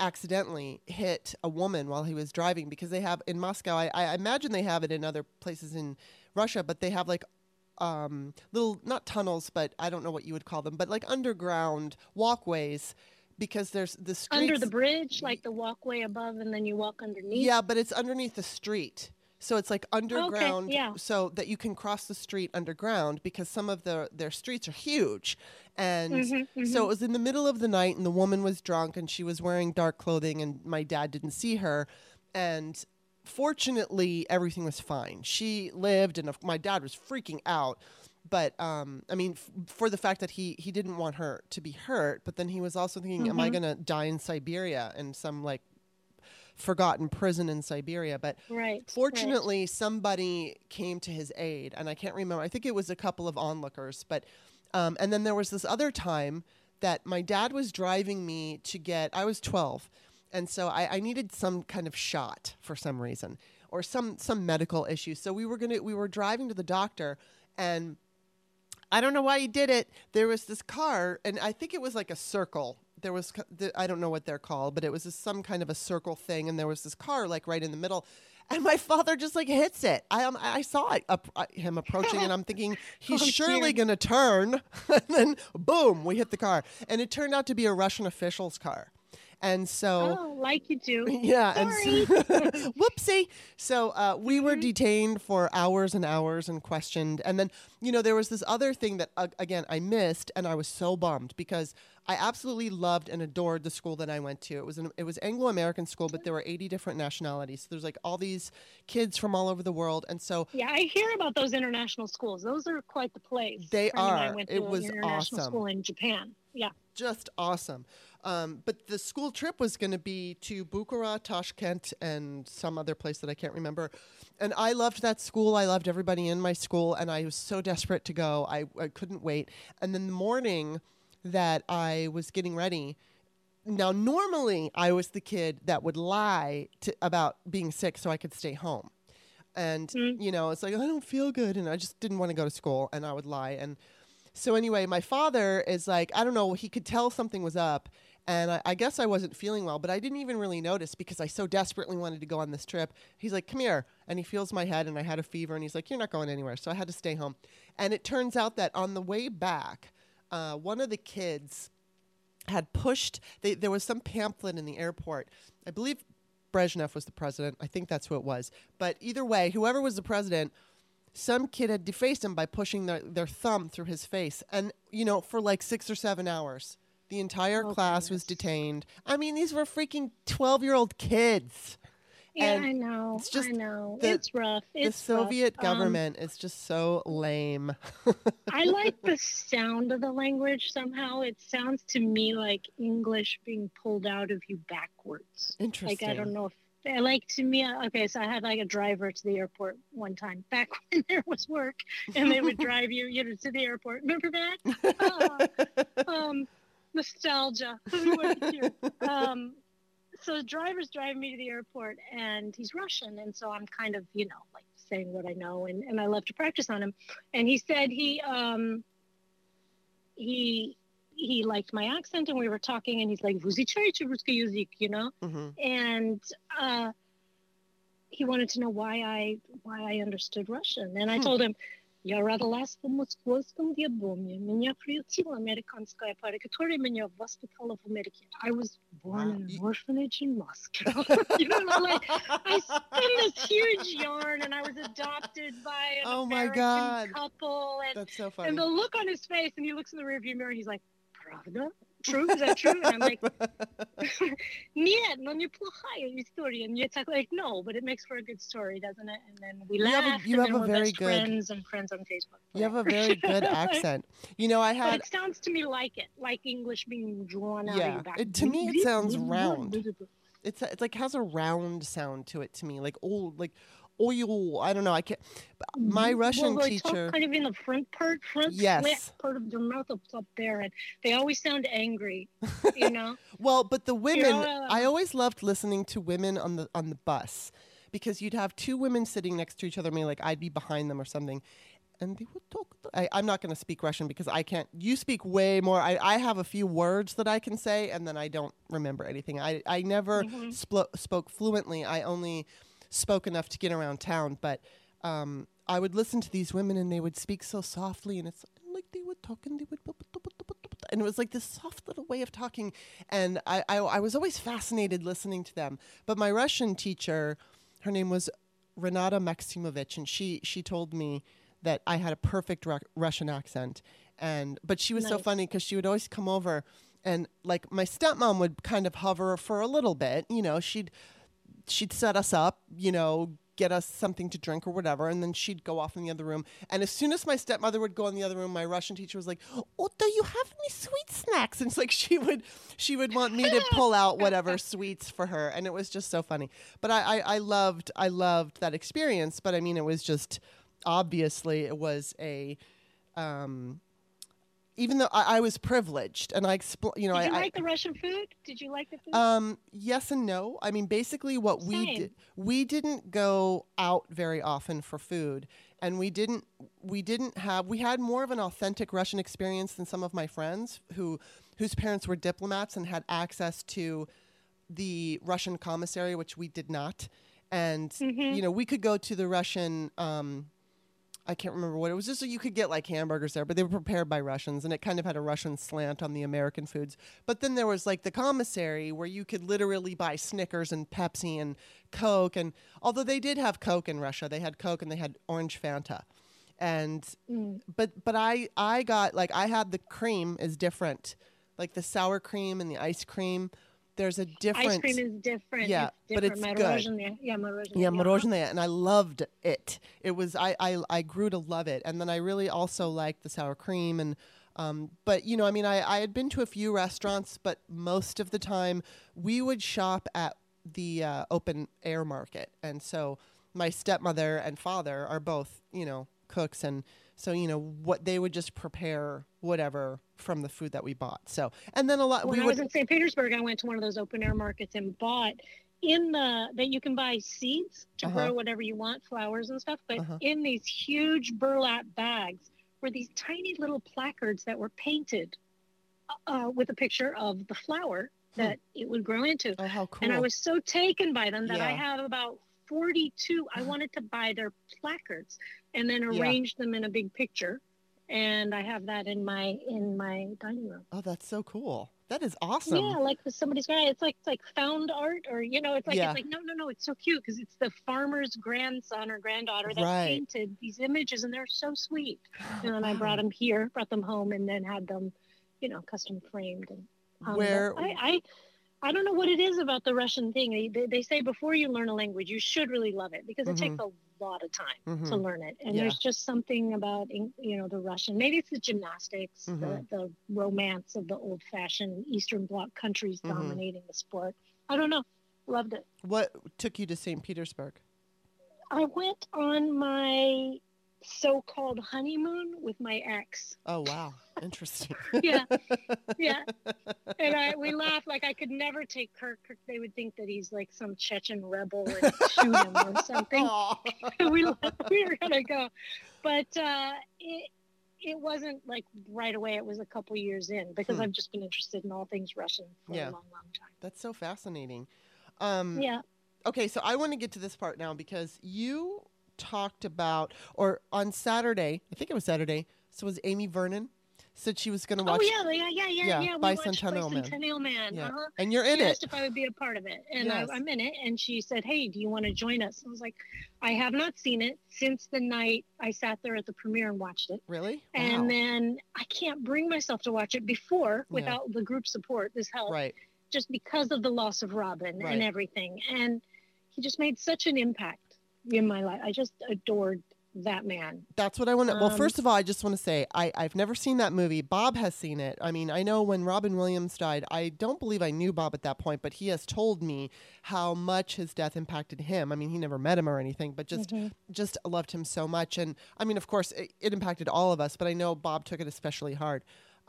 accidentally hit a woman while he was driving because they have in moscow i, I imagine they have it in other places in russia but they have like um, little not tunnels but i don't know what you would call them but like underground walkways because there's the streets under the bridge, like the walkway above, and then you walk underneath. yeah, but it's underneath the street. So it's like underground okay, yeah. so that you can cross the street underground because some of the their streets are huge. And Mhm, so it was in the middle of the night and the woman was drunk and she was wearing dark clothing and my dad didn't see her and fortunately everything was fine. She lived and my dad was freaking out. But um, I mean, f- for the fact that he he didn't want her to be hurt, but then he was also thinking, "Am I Mhm. gonna die in Siberia in some like forgotten prison in Siberia. But Right. fortunately, somebody came to his aid, and I can't remember. I think it was a couple of onlookers. But um, and then there was this other time that my dad was driving me to get. I was twelve, and so I, I needed some kind of shot for some reason or some some medical issue. So we were gonna we were driving to the doctor and. I don't know why he did it. There was this car, and I think it was like a circle. There was, I don't know what they're called, but it was some kind of a circle thing, and there was this car like right in the middle, and my father just like hits it. I um, I saw it, uh, him approaching, and I'm thinking he's Oh, surely dear. gonna turn, and then boom, we hit the car, and it turned out to be a Russian official's car, and so. Oh, like you do. Yeah, and so, whoopsie. So uh, we were Mhm. detained for hours and hours and questioned, and then you know there was this other thing that uh, again I missed, and I was so bummed because I absolutely loved and adored the school that I went to. It was an it was Anglo American school, but there were eighty different nationalities. So there's like all these kids from all over the world, and so Yeah, I hear about those international schools. Those are quite the place. They and I are. went It to an was international awesome. school in Japan. Yeah. just awesome. Um, but the school trip was going to be to Bukhara, Tashkent, and some other place that I can't remember. And I loved that school. I loved everybody in my school, and I was so desperate to go. I, I couldn't wait. And then the morning that I was getting ready, now normally I was the kid that would lie to, about being sick so I could stay home. And Mm. you know, it's like I don't feel good, and I just didn't want to go to school, and I would lie. And so anyway, my father is like, I don't know, he could tell something was up. And I, I guess I wasn't feeling well, but I didn't even really notice because I so desperately wanted to go on this trip. He's like, Come here. And he feels my head, and I had a fever. And he's like, You're not going anywhere. So I had to stay home. And it turns out that on the way back, uh, one of the kids had pushed, they, there was some pamphlet in the airport. I believe Brezhnev was the president. I think that's who it was. But either way, whoever was the president, some kid had defaced him by pushing their, their thumb through his face. And, you know, for like six or seven hours. The entire Oh, class was detained. I mean, these were freaking 12 year old kids. Yeah, And I know. it's just I know. the- it's rough. It's the rough. Soviet Um, government is just so lame. I like the sound of the language somehow. It sounds to me like English being pulled out of you backwards. Interesting. Like I don't know if like to me. uh, Okay, so I had like a driver to the airport one time back when there was work, and they would drive you, you know, to the airport. Remember that? Uh, um, nostalgia. We went here. Um, so the driver's driving me to the airport, and he's Russian, and so I'm kind of, you know, like saying what I know, and, and I love to practice on him. And he said he um he he liked my accent, and we were talking, and he's like, you know, hmm and uh, he wanted to know why I why I understood Russian, and I Hmm. told him. Я родилась в московском Диабоме. Меня приютила американская пара, которая меня воспитала в Америке. I was born Wow. in You- an orphanage in Moscow. you know, like I spin this huge yarn, and I was adopted by an Oh my American God. couple, and That's so funny. and the look on his face, and he looks in the rearview mirror, and he's like, "Правда? True? Is that true?" And I'm like, "Нет, но неплохая история." And it's like, like, no, but it makes for a good story, doesn't it? And then we You have a- laughed, you and have then a we're very best good- friends and friends on Facebook. you have a very good accent. You know, I But had it sounds to me like it, like English being drawn out Yeah, of your back. it- to me it sounds round. it's it's like has a round sound to it to me, like old, like oil. I don't know. I can't. My Russian Mm-hmm. well, they teacher. kind of in the front part, front Yes. part of their mouth up, up there, and they always sound angry. You know. Well, but the women, know, I always loved listening to women on the on the bus because you'd have two women sitting next to each other. I mean, like I'd be behind them or something, and they would talk. I, I'm not going to speak Russian because I can't. You speak way more. I, I have a few words that I can say, and then I don't remember anything. I I never Mhm. splo- spoke fluently. I only spoke enough to get around town, but. Um, I would listen to these women and they would speak so softly and it's like they would talk and they would and it was like this soft little way of talking and I, I I was always fascinated listening to them. But my Russian teacher, her name was Renata Maximovich, and she she told me that I had a perfect Ru- Russian accent, and but she was so funny because she would always come over, and like my stepmom would kind of hover for a little bit, you know, she'd she'd set us up, you know, get us something to drink or whatever, and then she'd go off in the other room. And as soon as my stepmother would go in the other room, my Russian teacher was like, "Oh, do you have any sweet snacks?" And it's like she would she would want me to pull out whatever sweets for her, and it was just so funny. But I, I, I loved I loved that experience. But I mean, it was just obviously it was a. Um, even though I, I was privileged, and I expl- you know, Did I, you I like the Russian food? Did you like the food? um, yes and no. I mean, basically, what we did, we didn't go out very often for food, and we didn't, we didn't have, we had more of an authentic Russian experience than some of my friends who, whose parents were diplomats and had access to the Russian commissary, which we did not, and Mhm. you know, we could go to the Russian. Um, I can't remember what it was. Just so you could get like hamburgers there, but they were prepared by Russians, and it kind of had a Russian slant on the American foods. But then there was like the commissary where you could literally buy Snickers and Pepsi and Coke, and although they did have Coke in Russia, they had Coke and they had orange Fanta, and Mm. but but I I got like I had the cream is different, like the sour cream and the ice cream there's a different Ice cream is different. Yeah, it's different. but it's good. Yeah, morozenaya. Yeah, morozenaya. and I loved it. It was I, I I grew to love it, and then I really also liked the sour cream and. Um, but you know, I mean, I, I had been to a few restaurants, but most of the time we would shop at the uh, open air market, and so my stepmother and father are both you know cooks, and so you know what they would just prepare whatever from the food that we bought. So and then a lot When we I would was in St. Petersburg, I went to one of those open air markets and bought in the that you can buy seeds to Uh-huh. grow whatever you want, flowers and stuff. But Uh-huh. in these huge burlap bags were these tiny little placards that were painted uh, with a picture of the flower that it would grow into. oh how cool And I was so taken by them that I have about 42. I wanted to buy their placards and then Yeah. arrange them in a big picture. And I have that in my in my dining room. oh that's so cool that is awesome Yeah, like with somebody's guy. It's like it's like found art, or you know, it's like Yeah. it's like no, no, no. It's so cute because it's the farmer's grandson or granddaughter that Right. painted these images, and they're so sweet. And then I brought them here, brought them home, and then had them, you know, custom framed and. But Where I, I, I don't know what it is about the Russian thing. They, they, they say before you learn a language, you should really love it because it takes a lot of time to Mhm. learn it. And Yeah. there's just something about you know the Russian. Maybe it's the gymnastics, Mhm. the, the romance of the old-fashioned Eastern Bloc countries Mhm. dominating the sport. I don't know. Loved it. What took you to St. Petersburg? I went on my so-called honeymoon with my ex. Oh wow, interesting. yeah, yeah. And I we laugh like I could never take Kirk. Kirk they would think that he's like some Chechen rebel and shoot him or something. we we were gonna go, but uh, it it wasn't like right away. It was a couple years in because hmm. I've just been interested in all things Russian for yeah. a long, long time. That's so fascinating. Um, yeah. Okay, so I want to get to this part now because you talked about, or on Saturday, I think it was Saturday, so was Amy Vernon said she was going to oh, watch. Oh yeah, yeah, yeah, yeah, yeah. Bicentennial Man. Bicentennial Man. Yeah. Uh-huh. And you're in she it. Asked if I would be a part of it, and yes. I, am in it. And she said, "Hey, do you want to join us?" I was like, "I have not seen it since the night I sat there at the premiere and watched it." Really? Wow. And then I can't bring myself to watch it before without yeah. the group support. This help. Right. Just because of the loss of Robin right. and everything, and he just made such an impact in my life. I just adored that man. That's what I want to. Um, well, first of all, I just want to say I, I've never seen that movie. Bob has seen it. I mean, I know when Robin Williams died, I don't believe I knew Bob at that point, but he has told me how much his death impacted him. I mean, he never met him or anything, but just mm-hmm. just loved him so much. And I mean, of course, it, it impacted all of us, but I know Bob took it especially hard.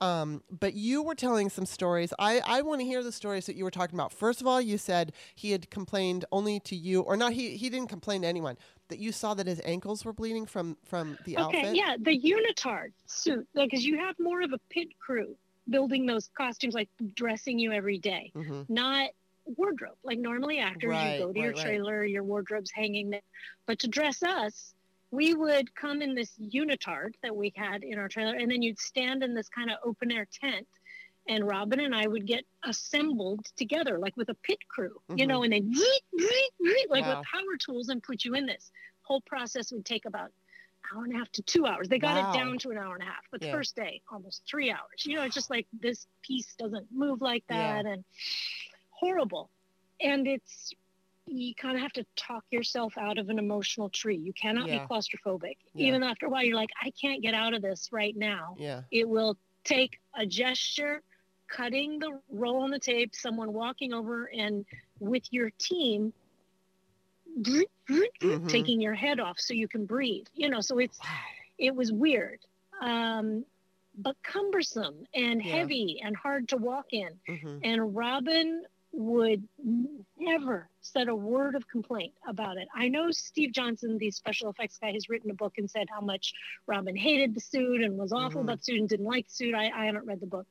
Um, but you were telling some stories. I, I want to hear the stories that you were talking about. First of all, you said he had complained only to you, or not. He he didn't complain to anyone. That you saw that his ankles were bleeding from from the okay, outfit. yeah, the unitard suit, because you have more of a pit crew building those costumes, like dressing you every day, mm-hmm. not wardrobe. Like normally actors, right, you go to right, your trailer, right. your wardrobe's hanging there, but to dress us we would come in this unitard that we had in our trailer, and then you'd stand in this kind of open air tent. And Robin and I would get assembled together, like with a pit crew, mm-hmm. you know, and then like wow. with power tools and put you in this. Whole process would take about hour and a half to two hours. They got wow. it down to an hour and a half, but yeah. the first day, almost three hours. You know, it's just like this piece doesn't move like that yeah. and horrible. And it's you kind of have to talk yourself out of an emotional tree. You cannot yeah. be claustrophobic. Yeah. Even after a while, you're like, I can't get out of this right now. Yeah. It will take a gesture, cutting the roll on the tape, someone walking over and with your team mm-hmm. taking your head off so you can breathe. You know, so it's it was weird. Um, but cumbersome and yeah. heavy and hard to walk in. Mm-hmm. And Robin would never said a word of complaint about it. I know Steve Johnson, the special effects guy, has written a book and said how much Robin hated the suit and was awful mm-hmm. about the suit and didn't like the suit. I, I haven't read the book.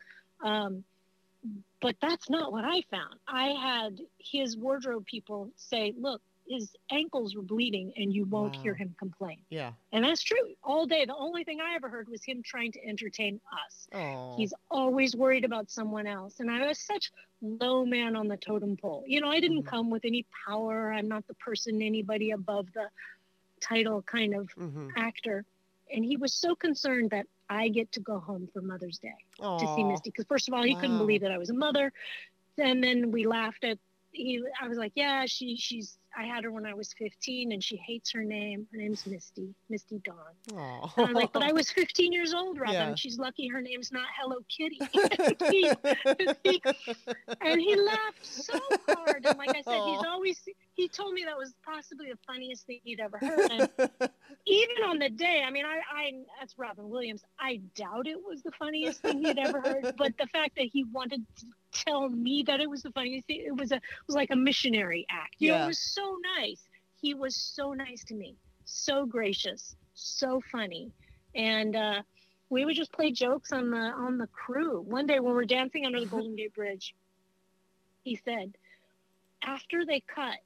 Um, but that's not what I found. I had his wardrobe people say, look, his ankles were bleeding and you won't wow. hear him complain. Yeah. And that's true. All day. The only thing I ever heard was him trying to entertain us. Aww. He's always worried about someone else. And I was such low man on the totem pole. You know, I didn't mm-hmm. come with any power. I'm not the person anybody above the title kind of mm-hmm. actor. And he was so concerned that I get to go home for Mother's Day Aww. to see Misty. Because first of all, he wow. couldn't believe that I was a mother. And then we laughed at he I was like, yeah, she she's I had her when I was 15 and she hates her name. Her name's Misty, Misty Dawn. Aww. And I'm like, but I was 15 years old, Robin. Yeah. She's lucky her name's not Hello Kitty. and, he, and he laughed so hard. And like I said, Aww. he's always, he told me that was possibly the funniest thing he'd ever heard. And even on the day, I mean, I, I, that's Robin Williams. I doubt it was the funniest thing he'd ever heard, but the fact that he wanted to tell me that it was the funniest thing, it was a, it was like a missionary act. You yeah. know, it was so nice. He was so nice to me, so gracious, so funny. And, uh, we would just play jokes on the on the crew. One day when we're dancing under the Golden Gate Bridge, he said, after they cut,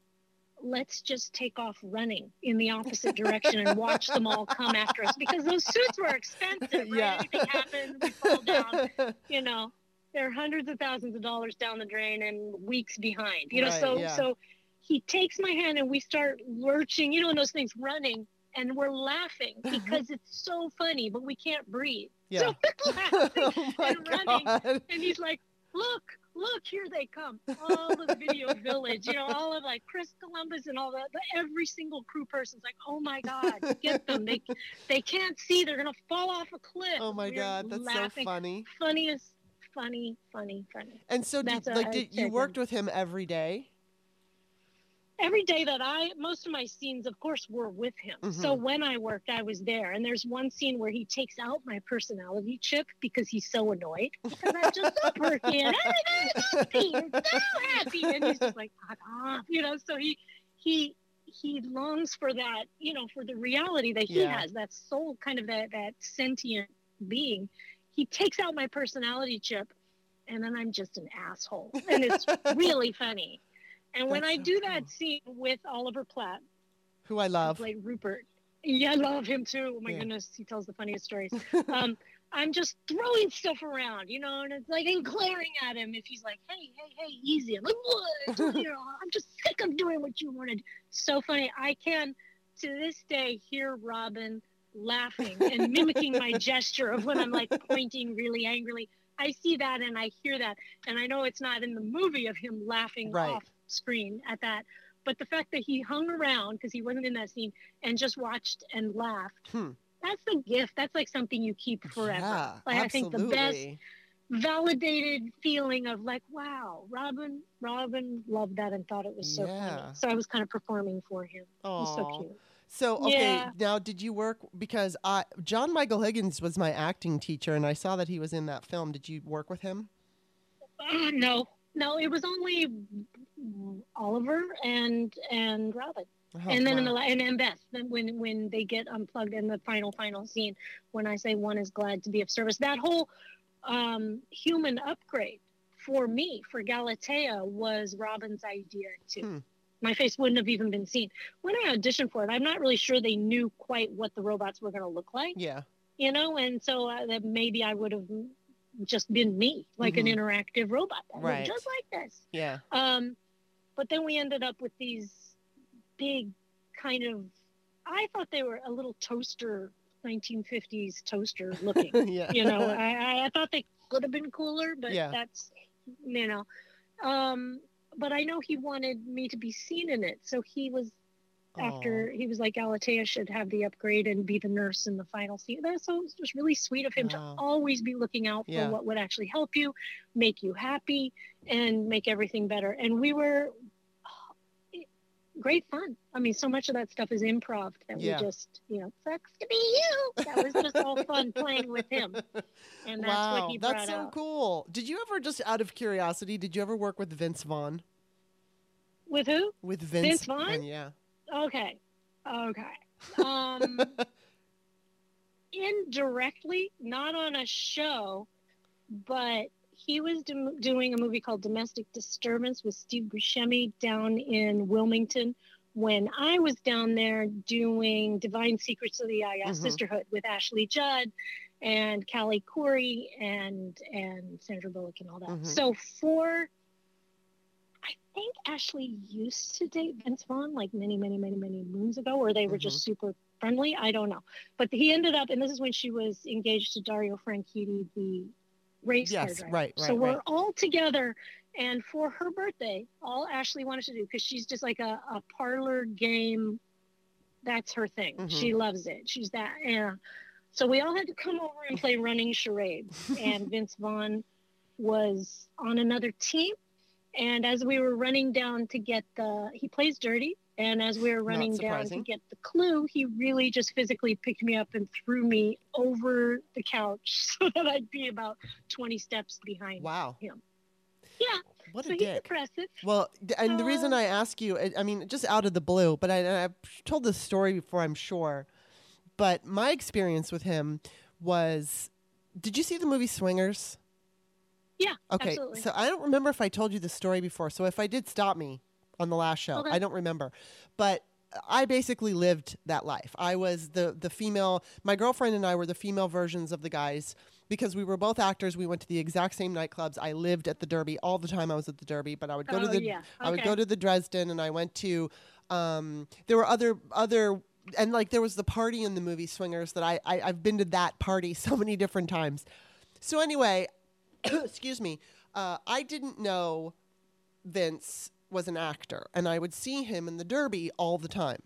let's just take off running in the opposite direction and watch them all come after us because those suits were expensive. Right? Yeah. Anything happens, we fall down. You know, they're hundreds of thousands of dollars down the drain and weeks behind. You know, right, so yeah. so he takes my hand and we start lurching. You know, and those things running. And we're laughing because it's so funny, but we can't breathe. Yeah. So we're laughing oh and running. God. And he's like, look, look, here they come. All the video village, you know, all of like Chris Columbus and all that. Every single crew person's like, oh my God, get them. They they can't see. They're gonna fall off a cliff. Oh my We're God, that's laughing. so funny. Funniest, funny, funny, funny. And so, did, like, did you worked with him every day? every day that I, most of my scenes, of course, were with him. Mm-hmm. So when I worked, I was there. And there's one scene where he takes out my personality chip because he's so annoyed because I'm just kid. I'm happy, so happy, and he's just like, ah, you know. So he he he longs for that, you know, for the reality that he yeah. has, that soul, kind of that that sentient being. He takes out my personality chip, and then I'm just an asshole, and it's really funny. And when I do that scene with Oliver Platt, who I love, like Rupert, yeah, I love him too. Oh my yeah. goodness, he tells the funniest stories. um, I'm just throwing stuff around, you know, and it's like and glaring at him if he's like, "Hey, hey, hey, easy." I'm like, "What?" you know, I'm just sick of doing what you wanted. So funny. I can, to this day, hear Robin laughing and mimicking my gesture of when I'm like pointing really angrily. I see that and I hear that, and I know it's not in the movie of him laughing right. off screen at that. But the fact that he hung around because he wasn't in that scene and just watched and laughed, hmm. that's a gift. That's like something you keep forever. Yeah, like absolutely. I think the best validated feeling of like, wow, Robin, Robin loved that and thought it was so yeah. funny. So I was kind of performing for him. Aww. He's so cute. So okay, yeah. now did you work because I John Michael Higgins was my acting teacher and I saw that he was in that film. Did you work with him? Uh, no, no, it was only Oliver and and Robin. Oh, and then wow. in the and, and Beth, then when when they get unplugged in the final final scene, when I say one is glad to be of service, that whole um, human upgrade for me for Galatea was Robin's idea too. Hmm. My face wouldn't have even been seen when I auditioned for it. I'm not really sure they knew quite what the robots were going to look like. Yeah, you know, and so uh, that maybe I would have just been me, like mm-hmm. an interactive robot, right. just like this. Yeah. Um, but then we ended up with these big kind of. I thought they were a little toaster, 1950s toaster looking. yeah. You know, I, I thought they could have been cooler, but yeah. that's, you know. Um, but I know he wanted me to be seen in it, so he was after he was like Galatea should have the upgrade and be the nurse in the final scene. So it was just really sweet of him wow. to always be looking out for yeah. what would actually help you, make you happy, and make everything better. And we were great fun. I mean, so much of that stuff is improv that yeah. we just, you know, sucks to be you. That was just all fun playing with him. And that's wow, what he brought That's so out. cool. Did you ever, just out of curiosity, did you ever work with Vince Vaughn? With who? With Vince, Vince Vaughn? Yeah. Okay. Okay. Um, indirectly, not on a show, but he was do- doing a movie called Domestic Disturbance with Steve Buscemi down in Wilmington when I was down there doing Divine Secrets of the Yaya mm-hmm. Sisterhood with Ashley Judd and Callie Khouri and and Sandra Bullock and all that. Mm-hmm. So for I think Ashley used to date Vince Vaughn like many, many, many, many moons ago, or they were mm-hmm. just super friendly. I don't know. But he ended up, and this is when she was engaged to Dario Franchitti, the race yes, car driver. Right, right, so we're right. all together. And for her birthday, all Ashley wanted to do, because she's just like a, a parlor game, that's her thing. Mm-hmm. She loves it. She's that. Yeah. So we all had to come over and play running charades. and Vince Vaughn was on another team and as we were running down to get the, he plays dirty. And as we were running down to get the clue, he really just physically picked me up and threw me over the couch so that I'd be about 20 steps behind wow. him. Yeah. What so a dick. impressive. Well, and uh, the reason uh, I ask you, I mean, just out of the blue, but I, have told this story before, I'm sure. But my experience with him was did you see the movie Swingers? Yeah. Okay. Absolutely. So I don't remember if I told you the story before. So if I did, stop me on the last show. Okay. I don't remember, but I basically lived that life. I was the the female. My girlfriend and I were the female versions of the guys because we were both actors. We went to the exact same nightclubs. I lived at the Derby all the time. I was at the Derby, but I would go oh, to the yeah. okay. I would go to the Dresden, and I went to. Um, there were other other and like there was the party in the movie Swingers that I, I I've been to that party so many different times. So anyway, excuse me, uh, I didn't know Vince was an actor, and I would see him in the Derby all the time.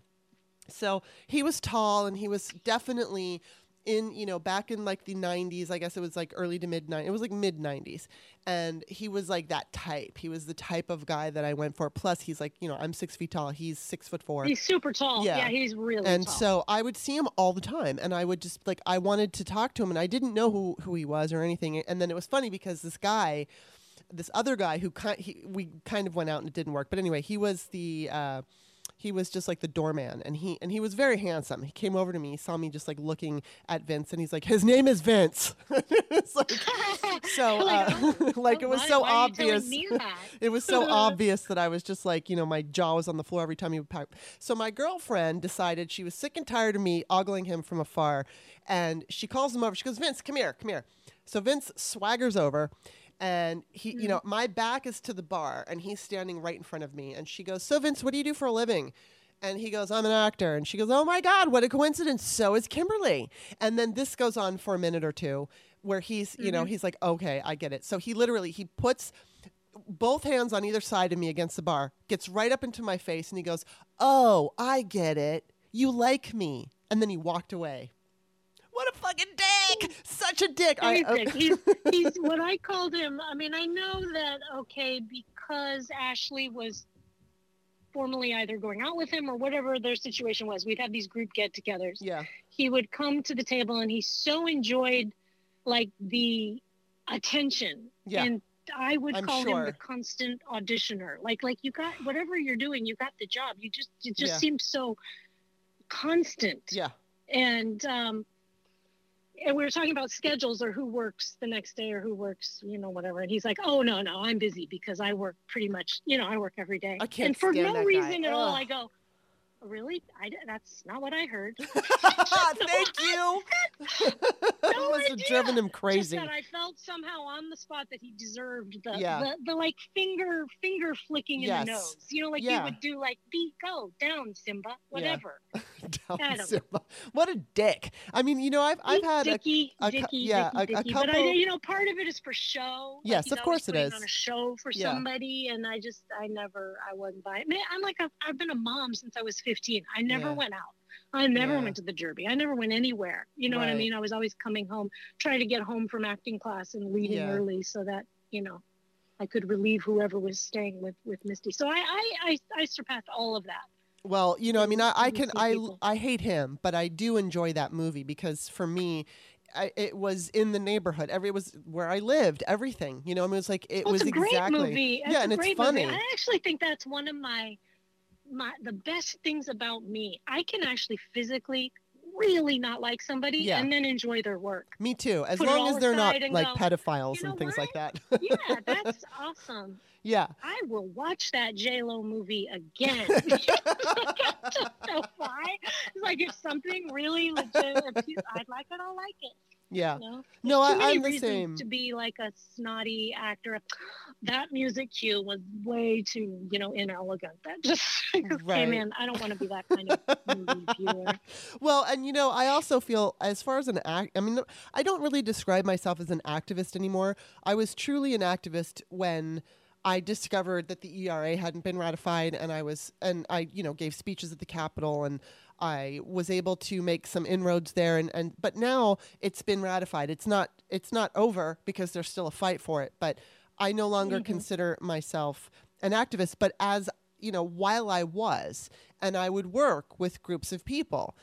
So he was tall, and he was definitely in you know back in like the 90s i guess it was like early to mid 90s it was like mid 90s and he was like that type he was the type of guy that i went for plus he's like you know i'm six feet tall he's six foot four He's super tall. Yeah. Yeah, he's really tall. and tall. so I would see him all the time, and I would just like I wanted to talk to him, and I didn't know who who he was or anything. And then it was funny because this guy, this other guy who kind he, we kind of went out and it didn't work, but anyway, he was the. Uh, he was just like the doorman and he and he was very handsome. He came over to me, saw me just like looking at Vince and he's like, His name is Vince. it's like, so Like, uh, oh, like it was why- so why are you telling obvious it was so obvious that I was just like, you know, my jaw was on the floor every time he would pipe. So my girlfriend decided she was sick and tired of me ogling him from afar, and she calls him over. She goes, "Vince, come here, come here." So Vince swaggers over, and he, you mm-hmm. know, my back is to the bar, and he's standing right in front of me. And she goes, "So Vince, what do you do for a living?" And he goes, I'm an actor. And she goes, Oh my God, what a coincidence. So is Kimberly. And then this goes on for a minute or two where he's, you know, mm-hmm. he's like, Okay, I get it. So he literally he puts both hands on either side of me against the bar, gets right up into my face, and he goes, Oh, I get it. You like me. And then he walked away. What a fucking dick! Such a dick. I- He's, uh, big. he's, he's what I called him. I mean, I know that okay because Ashley was formally either going out with him or whatever their situation was. We'd have these group get-togethers. yeah. He would come to the table and he so enjoyed like the attention. Yeah. And I would I'm call him the constant auditioner. Like like you got whatever you're doing, you got the job. You just it just Yeah. seemed so constant Yeah. and um and we were talking about schedules or who works the next day or who works you know whatever. And he's like oh no no i'm busy because i work pretty much you know i work every day. I can't and for no that guy. reason at all i go really I, that's not what i heard Thank you. No must have driven him just crazy. that i felt somehow on the spot that he deserved the Yeah. the, the like finger finger flicking in Yes. the nose you know like Yeah. you would do like be go down simba whatever Down don't know. Simba. What a dick. I mean, you know, I've I've had a, Dicky, a cou- Dicky, yeah, Dicky, a- a Dicky. But I, you know, part of it is for show. Yes, he's of always course it is. On a show for Yeah. somebody, and I just, I never, I wasn't buying. Man, I'm like, a, I've been a mom since I was 15. I never Yeah. went out. I never Yeah. went to the Derby. I never went anywhere. You know what I mean? I was always coming home, trying to get home from acting class and leaving Yeah. early so that you know. I could relieve whoever was staying with with Misty. So I I I, I surpassed all of that. Well, you know, I mean, I, I can I. I hate him, but I do enjoy that movie because for me, I, it was in the neighborhood. Every it was where I lived. Everything, you know, I mean, it was like it Well, was it's a great exactly. movie. It's yeah, a and it's great funny. Movie. I actually think that's one of my my the best things about me. I can actually physically really not like somebody Yeah. and then enjoy their work. Me too. As Put long as they're not like go, pedophiles "You know and things like that. Yeah, that's awesome. yeah. I will watch that J Lo movie again. I why. It's like if something really legit, if you- I'd like it, I'll like it. Yeah. You know? No, I, I'm the same. to be like a snotty actor. That music cue was way too, you know, inelegant. That just Right. came in. I don't want to be that kind of movie viewer. Well, and you know, I also feel as far as an act, I mean, I don't really describe myself as an activist anymore. I was truly an activist when I discovered that the ERA hadn't been ratified, and I was, and I, you know, gave speeches at the Capitol, and I was able to make some inroads there, and, and but now it's been ratified. It's not, it's not over because there's still a fight for it, but I no longer mm-hmm. consider myself an activist, but as you know, while I was, and I would work with groups of people,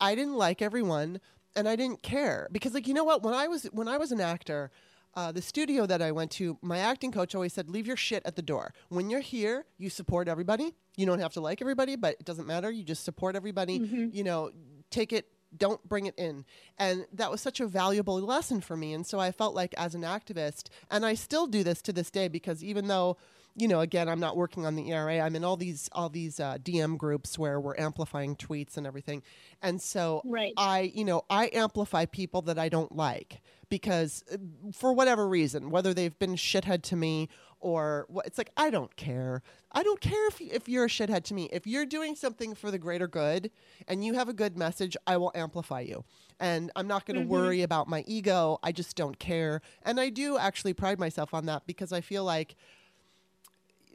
I didn't like everyone, and I didn't care because, like, you know what? When I was when I was an actor, uh, the studio that I went to, my acting coach always said, "Leave your shit at the door. When you're here, you support everybody. You don't have to like everybody, but it doesn't matter. You just support everybody. You know, take it." Don't bring it in. And that was such a valuable lesson for me. And so I felt like, as an activist, and I still do this to this day because even though you know, again, I'm not working on the ERA. I'm in all these all these uh, DM groups where we're amplifying tweets and everything, and so Right. I, you know, I amplify people that I don't like because uh, for whatever reason, whether they've been shithead to me or what, it's like I don't care. I don't care if if you're a shithead to me. If you're doing something for the greater good and you have a good message, I will amplify you. And I'm not going to worry about my ego. I just don't care. And I do actually pride myself on that because I feel like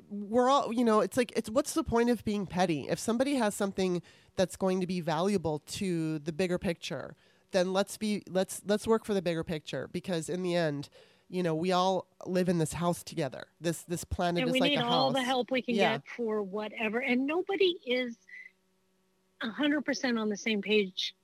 we're all you know it's like it's what's the point of being petty if somebody has something that's going to be valuable to the bigger picture then let's be let's let's work for the bigger picture because in the end, you know, we all live in this house together. This this planet and is we like need a all the help we can Yeah. get for whatever. And nobody is a hundred percent on the same page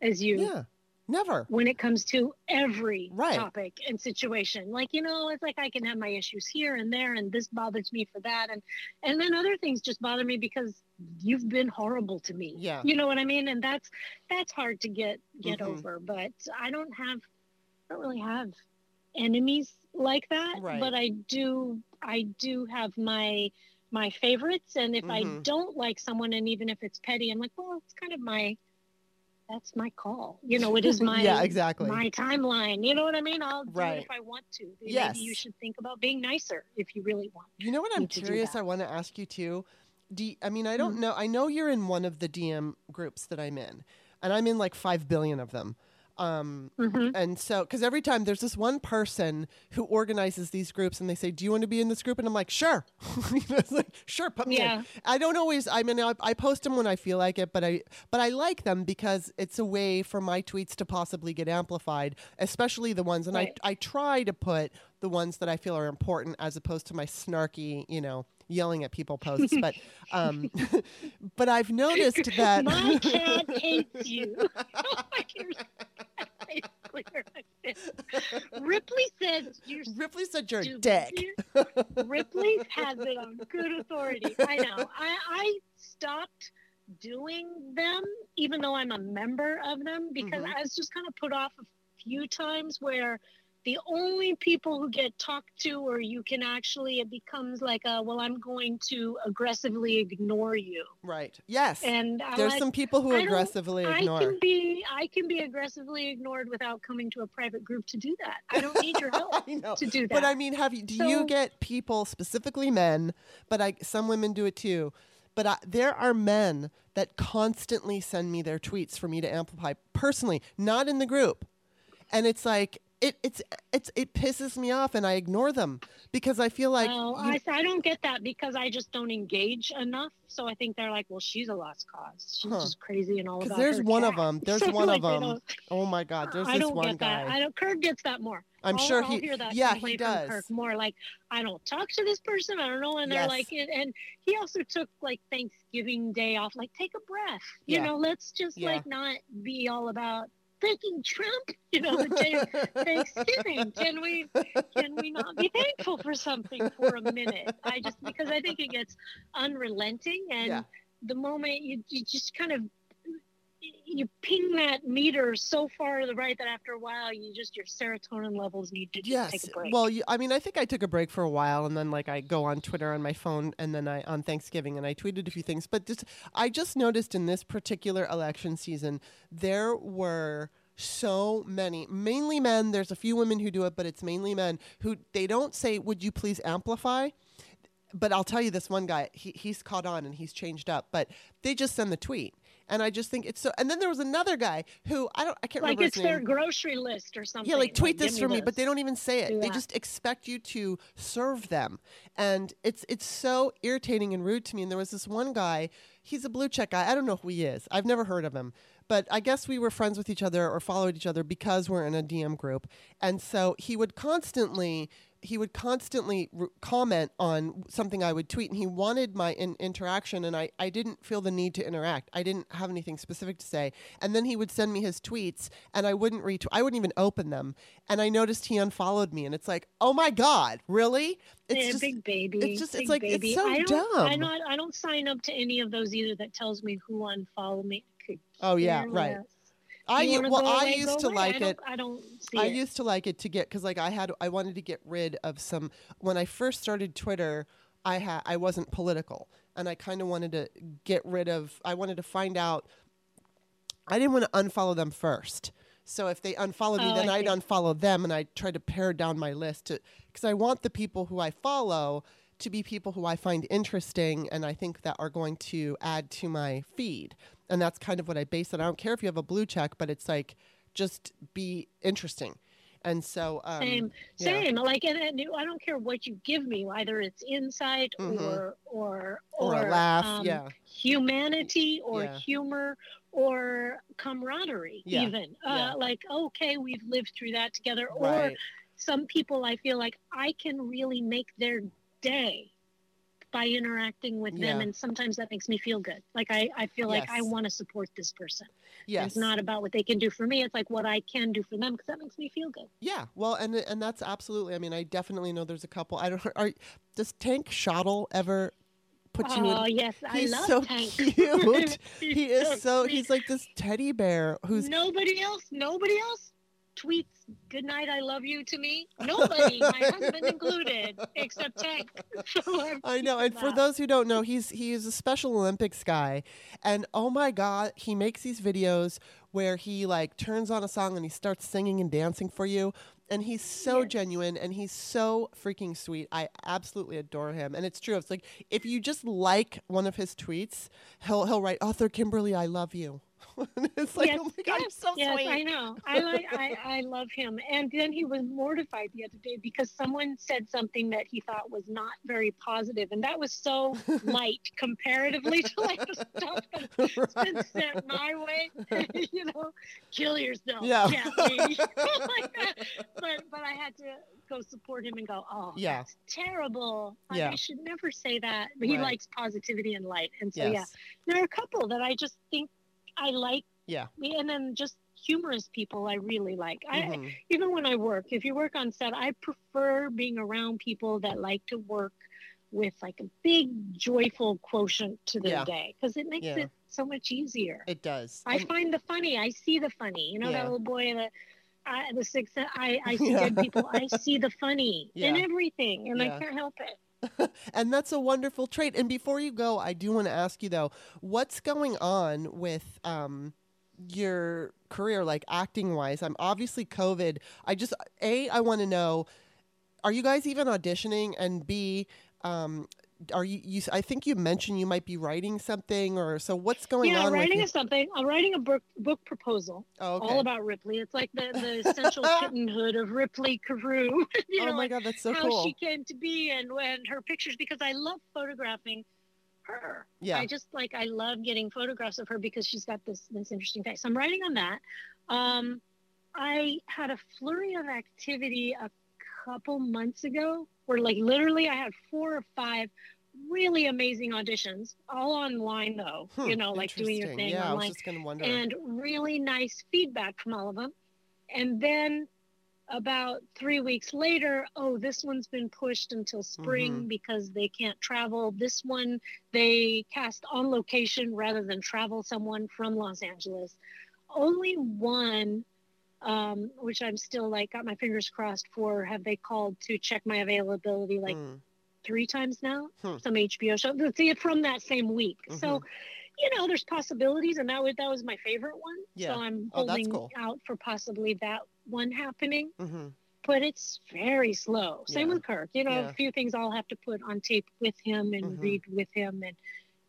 as you Yeah. Never. when it comes to every Right. topic and situation. Like, you know, it's like I can have my issues here and there and this bothers me for that and and then other things just bother me because you've been horrible to me. Yeah. You know what I mean? And that's that's hard to get get Mhm. over. But I don't have I don't really have enemies like that. Right. But I do I do have my my favorites and if I Mhm. don't like someone and even if it's petty, I'm like, well, it's kind of my that's my call. You know, it is my yeah, exactly. my timeline. You know what I mean? I'll do it if I want to. Maybe Yes. you should think about being nicer if you really want. You know what I'm need to do curious? I want to ask you too. Do you- I mean I don't mm-hmm. know. I know you're in one of the DM groups that I'm in, and I'm in like five billion of them. Um, Mhm. and so, because every time there's this one person who organizes these groups, and they say, "Do you want to be in this group?" and I'm like, "Sure." You know, it's like, "Sure, put me Yeah. in." I don't always. I mean, I, I post them when I feel like it, but I but I like them because it's a way for my tweets to possibly get amplified, especially the ones. And Right. I I try to put the ones that I feel are important as opposed to my snarky, you know, yelling at people posts. But um, but I've noticed that My cat hates you. I clear. Ripley said you're Ripley said you're stupid. dick. Ripley has it on good authority. I know. I, I stopped doing them, even though I'm a member of them, because Mhm. I was just kind of put off a few times where the only people who get talked to, or you can actually, it becomes like a, well, I'm going to aggressively ignore you. Right. Yes. And I'm There's like, some people who I aggressively I ignore. can be I can be aggressively ignored without coming to a private group to do that. I don't need your help to do that. But I mean, have you? Do you get people, specifically men, but I some women do it too. But I, there are men that constantly send me their tweets for me to amplify personally, not in the group, and it's like it it's it's it pisses me off, and I ignore them because I feel like well, I, I don't get that because I just don't engage enough. So I think they're like, well, she's a lost cause. She's Huh. just crazy and all about there's her one of them. There's So, one of like, they 'em. don't- oh my god, there's I this don't one get guy. that. I don't. Kirk gets that more. I'm I'll- sure I'll he- hear that yeah, he does. From Kirk more like I don't talk to this person. I don't know, and Yes. they're like, and, and he also took like Thanksgiving Day off. Like, take a breath. You Yeah. know, let's just Yeah. like not be all about thanking Trump. You know, the day of Thanksgiving. Can we can we not be thankful for something for a minute? I just because I think it gets unrelenting, and Yeah. the moment you you just kind of you ping that meter so far to the right that after a while you just your serotonin levels need to just Yes. take a break. Well, you, I mean, I think I took a break for a while, and then like I go on Twitter on my phone, and then I on Thanksgiving, and I tweeted a few things. But just I just noticed in this particular election season, there were so many, mainly men. There's a few women who do it, but it's mainly men who they don't say, "Would you please amplify?" But I'll tell you this one guy, he, he's caught on and he's changed up. But they just send the tweet, and I just think it's so. And then there was another guy who I don't, I can't like remember Like it's their grocery list or something. Yeah, like tweet give this for me, but they don't even say it. Do They that. just expect you to serve them, and it's it's so irritating and rude to me. And there was this one guy. He's a blue check guy. I don't know who he is. I've never heard of him, but I guess we were friends with each other or followed each other because we're in a DM group. And so he would constantly he would constantly r- comment on something I would tweet, and he wanted my in- interaction, and I, I didn't feel the need to interact. I didn't have anything specific to say, and then he would send me his tweets, and I wouldn't retweet. I wouldn't even open them, and I noticed he unfollowed me, and it's like, oh my god, really? It's Yeah, just big baby. it's just- it's like- it's baby. so I don't, I dumb. not I don't sign up to any of those either that tells me who unfollowed me. Oh yeah, right. I well, I away, used to away. like I it. I don't see I it. used to like it to get because like I had I wanted to get rid of some when I first started Twitter. I had I wasn't political, and I kind of wanted to get rid of. I wanted to find out. I didn't want to unfollow them first. So if they unfollowed me, Oh, then I I'd see. unfollow them, and I try to pare down my list to because I want the people who I follow to be people who I find interesting and I think that are going to add to my feed. And that's kind of what I base it. I don't care if you have a blue check, but it's like just be interesting. And so um, same, yeah. same. Like, and, and I don't care what you give me, either it's insight Mhm. or or or, a laugh, um, yeah. humanity or Yeah. humor or camaraderie Yeah. even uh, like okay we've lived through that together or some people i feel like i can really make their day by interacting with them and sometimes that makes me feel good like i, I feel like i want to support this person Yes. it's not about what they can do for me it's like what i can do for them because that makes me feel good Yeah, well, and and that's absolutely. I mean, I definitely know there's a couple. I don't. Are does Tank Shottle ever put you oh in? yes i He's love so tank cute. He is so. sweet. He's like this teddy bear who's. nobody else nobody else tweets good night i love you to me nobody my husband included except tank so I'm know, and for those who don't know, he's he is a Special Olympics guy, and oh my God, he makes these videos where he like turns on a song and he starts singing and dancing for you, and he's so Yes. genuine and he's so freaking sweet. I absolutely adore him, and it's true. It's like if you just like one of his tweets, he'll he'll write, "Author Kimberly, I love you." It's like, Yes, oh my God, yes, so yes, sweet. I know. I like. I, I love him. And then he was mortified the other day because someone said something that he thought was not very positive, and that was so light comparatively to like the stuff that's been sent my way. you know, kill yourself. Yeah. like that. But but I had to go support him and go. Oh, Yeah. that's terrible. Like, Yeah. I should never say that. But he Right. likes positivity and light, and so yes. yeah there are a couple that I just think I like. Yeah. And then just humorous people I really like. I Mhm. even when I work, if you work on set, I prefer being around people that like to work with like a big joyful quotient to their Yeah. day because it makes Yeah. it so much easier. It does. I And- find the funny. I see the funny. You know Yeah. that little boy that I, the six. I I see dead people. I see the funny in everything, and. I can't help it. and that's a wonderful trait. And before you go, I do want to ask you though, what's going on with um, your career, like acting wise? I'm obviously COVID. I just a I want to know, are you guys even auditioning? And b, um, are you, you? I think you mentioned you might be writing something, or so. What's going yeah, on? writing with something. I'm writing a book book proposal. oh, okay. all about Ripley. It's like the, the essential kittenhood of Ripley Carew. you oh know, my god, that's so how cool. she came to be and when her pictures because I love photographing her. Yeah. I just like I love getting photographs of her because she's got this this interesting face. So I'm writing on that. Um, I had a flurry of activity a couple months ago where like literally I had four or five really amazing auditions, all online though. Hmm, you know, like doing your thing Yeah, online just gonna wonder. and really nice feedback from all of them. And then about three weeks later, oh, this one's been pushed until spring Mhm. because they can't travel. This one they cast on location rather than travel someone from Los Angeles. Only one, um, which I'm still like got my fingers crossed for, have they called to check my availability like Mm, three times now. Hmm. Some HBO show. See it from that same week. So, Mhm. you know, there's possibilities, and that was that was my favorite one. Yeah. So I'm Oh, holding cool. out for possibly that one happening. mhm. But it's very slow. Same Yeah. with Kirk. You know, Yeah. a few things I'll have to put on tape with him and Mhm. read with him, and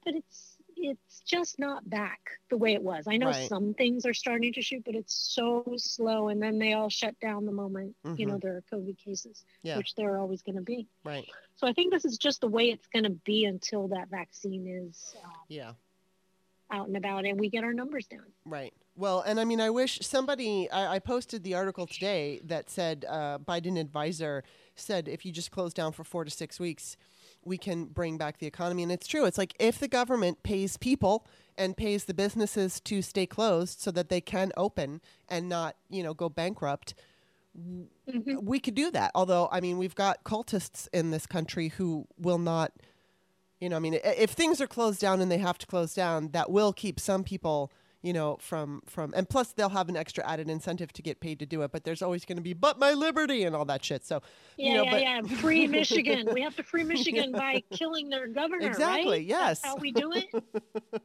but it's it's just not back the way it was. I know Right. some things are starting to shoot, but it's so slow, and then they all shut down the moment you know there are COVID cases, Yeah. which there are always going to be. Right. So I think this is just the way it's going to be until that vaccine is uh, Yeah. out and about and we get our numbers down. Right. Well, and I mean, I wish somebody. I, I posted the article today that said uh, Biden advisor said if you just close down for four to six weeks, we can bring back the economy. And it's true. It's like if the government pays people and pays the businesses to stay closed so that they can open and not, you know, go bankrupt, Mhm. we could do that. Although, I mean, we've got cultists in this country who will not, you know, I mean, if things are closed down and they have to close down, that will keep some people, you know, from from, and plus they'll have an extra added incentive to get paid to do it. But there's always going to be, but my liberty and all that shit. So, Yeah, you know, yeah, but yeah. Free Michigan. we have to free Michigan by killing their governor, Exactly, right? yes. That's how we do it.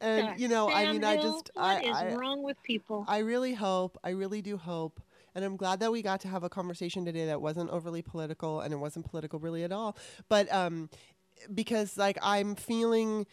and Gosh, you know, I mean, I just, what I, is I, wrong with people? I really hope, I really do hope, and I'm glad that we got to have a conversation today that wasn't overly political and it wasn't political really at all. But um, because like I'm feeling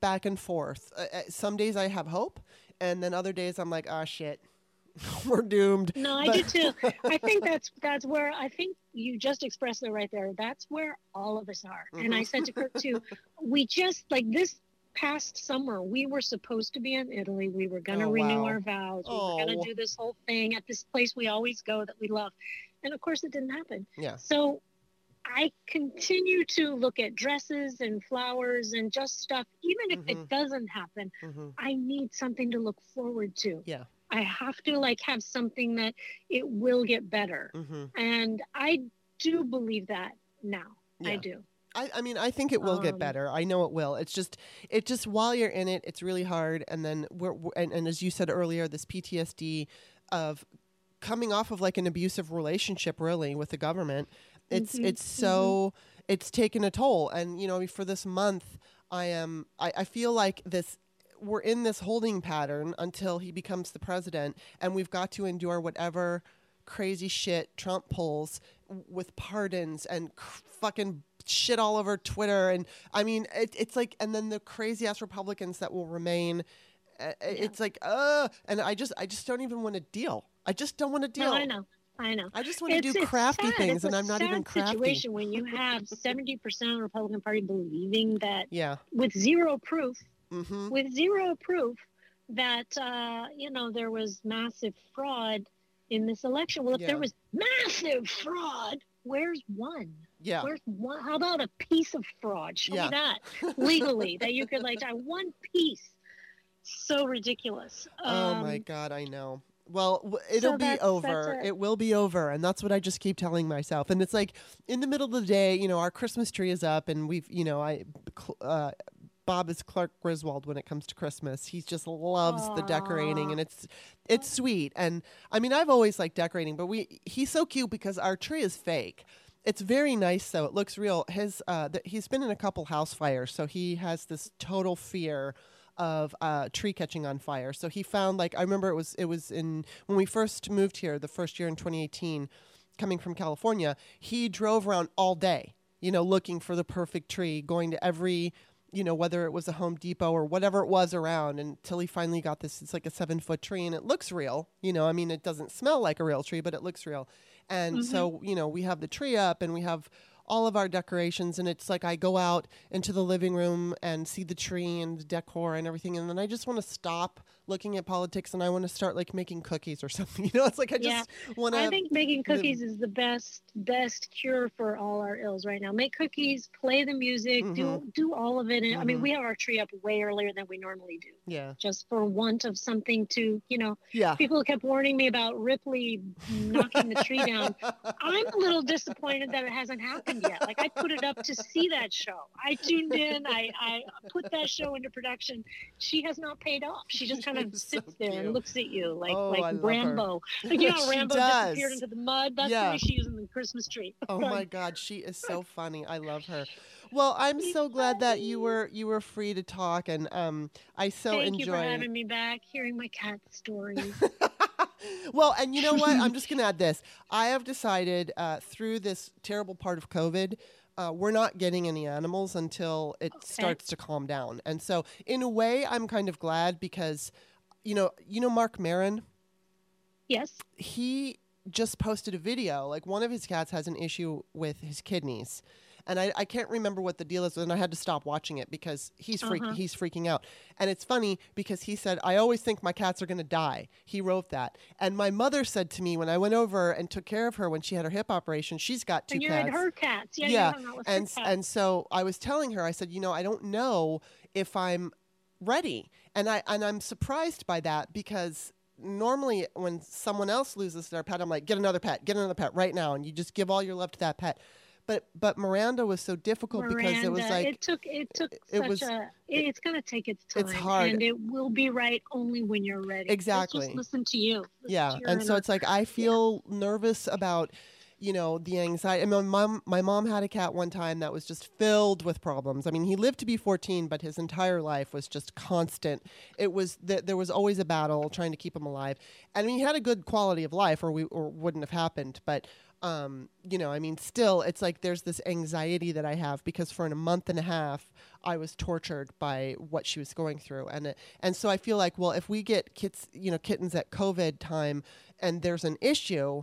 back and forth. Uh, uh, some days I have hope, and then other days I'm like, ah, shit, we're doomed. no, I but- do too. I think that's that's where I think you just expressed it right there. That's where all of us are. And I Mhm. said to Kirk too, we just like this past summer, we were supposed to be in Italy. We were going to Oh, renew wow. our vows. We Oh. were going to do this whole thing at this place we always go that we love. And of course, it didn't happen. Yeah. So I continue to look at dresses and flowers and just stuff. Even if Mhm. it doesn't happen, hmm I need something to look forward to. Yeah. I have to like have something that it will get better. hmm And I do believe that now. I do. I, I mean, I think it will get Um, better. I know it will. It's just, it just while you're in it, it's really hard. And then we're, we're and, and as you said earlier, this PTSD of coming off of like an abusive relationship, really, with the government. It's Mhm, it's so it's taken a toll. And you know, for this month, I am I, I feel like this. We're in this holding pattern until he becomes the president, and we've got to endure whatever crazy shit Trump pulls with pardons and c- fucking shit all over Twitter. And I mean, it, it's like, and then the crazy ass Republicans that will remain. uh, It's like, uh, and I just, I just don't even want to deal. I just don't want to deal. I know. I know. I just want to It's- do crafty sad. things, It's and I'm not even crafty. situation when you have 70% of the Republican Party believing that Yeah. with zero proof, Mm-hmm. with zero proof that uh, you know there was massive fraud in this election. Well, if Yeah. there was massive fraud, where's one? Yeah. Where's one? How about a piece of fraud? Show Yeah. me that legally that you could like I one piece. So ridiculous. oh my Um, God, I know. Well, it'll so be over. it. it. will be over, and that's what I just keep telling myself. And it's like in the middle of the day, you know, our Christmas tree is up, and we've, you know, I, uh, Bob is Clark Griswold when it comes to Christmas. He just loves the decorating, and it's it's sweet. And I mean, I've always liked decorating, but we he's so cute because our tree is fake. It's very nice though. It looks real. His uh, th- he's been in a couple house fires, so he has this total fear of uh, tree catching on fire. So he found like I remember it was it was in when we first moved here the first year in 2018, coming from California. He drove around all day, you know, looking for the perfect tree, going to every you know whether it was a Home Depot or whatever it was around until he finally got this. It's like a seven foot tree and it looks real. You know, I mean it doesn't smell like a real tree, but it looks real. And so you know we have the tree up and we have all of our decorations and it's like I go out into the living room and see the tree and the decor and everything and then I just want to stop looking at politics and I want to start like making cookies or something. You know, it's like I Yeah. just want to. I think making cookies is the best best cure for all our ills right now. Make cookies, play the music, do do all of it. And I mean, Mhm. we have our tree up way earlier than we normally do, yeah. just for want of something to, you know. Yeah. People kept warning me about Ripley knocking the tree down. I'm a little disappointed that it hasn't happened yet. Like I put it up to see that show. I tuned in. I, I put that show into production. She has not paid off. She just kind of She's so sits there cute. and looks at you like Oh, like. Rambo. Like you know, Rambo does. disappeared into the mud. That's Yeah. the way she is in the Christmas tree. Oh my God, she is so funny. I love her. Well, I'm so glad that you were you were free to talk, and um, I so Thank you for having me back, hearing my cat stories. well, and you know what? I'm just going to add this. I have decided uh, through this terrible part of COVID, uh, we're not getting any animals until it starts to calm down. And so, in a way, I'm kind of glad because, you know, you know Marc Maron. yes. He just posted a video. Like one of his cats has an issue with his kidneys. And I, I can't remember what the deal is, and I had to stop watching it because he's freak, Uh-huh. he's freaking out. And it's funny because he said, "I always think my cats are going to die." He wrote that, and my mother said to me when I went over and took care of her when she had her hip operation, she's got two And you cats. had her cats. Yeah, yeah, you hung out with her and cats. and so I was telling her, I said, you know, I don't know if I'm ready, and I and I'm surprised by that because normally when someone else loses their pet, I'm like, get another pet, get another pet right now, and you just give all your love to that pet. But but Miranda was so difficult because it was like it took it took it such was- a it- it's gonna take its time it's hard. and it will be right only when you're ready. Exactly. just listen to you. Listen yeah to and so it's like i feel nervous about you know the anxiety. I mean, my mom my mom had a cat one time that was just filled with problems. I mean he lived to be 14 but his entire life was just constant. It was that there was always a battle trying to keep him alive. And I mean, he had a good quality of life or we or wouldn't have happened but um, you know, I mean, still, it's like there's this anxiety that I have because for a month and a half, I was tortured by what she was going through, and it, and so I feel like, well, if we get kits, you know, kittens at COVID time, and there's an issue,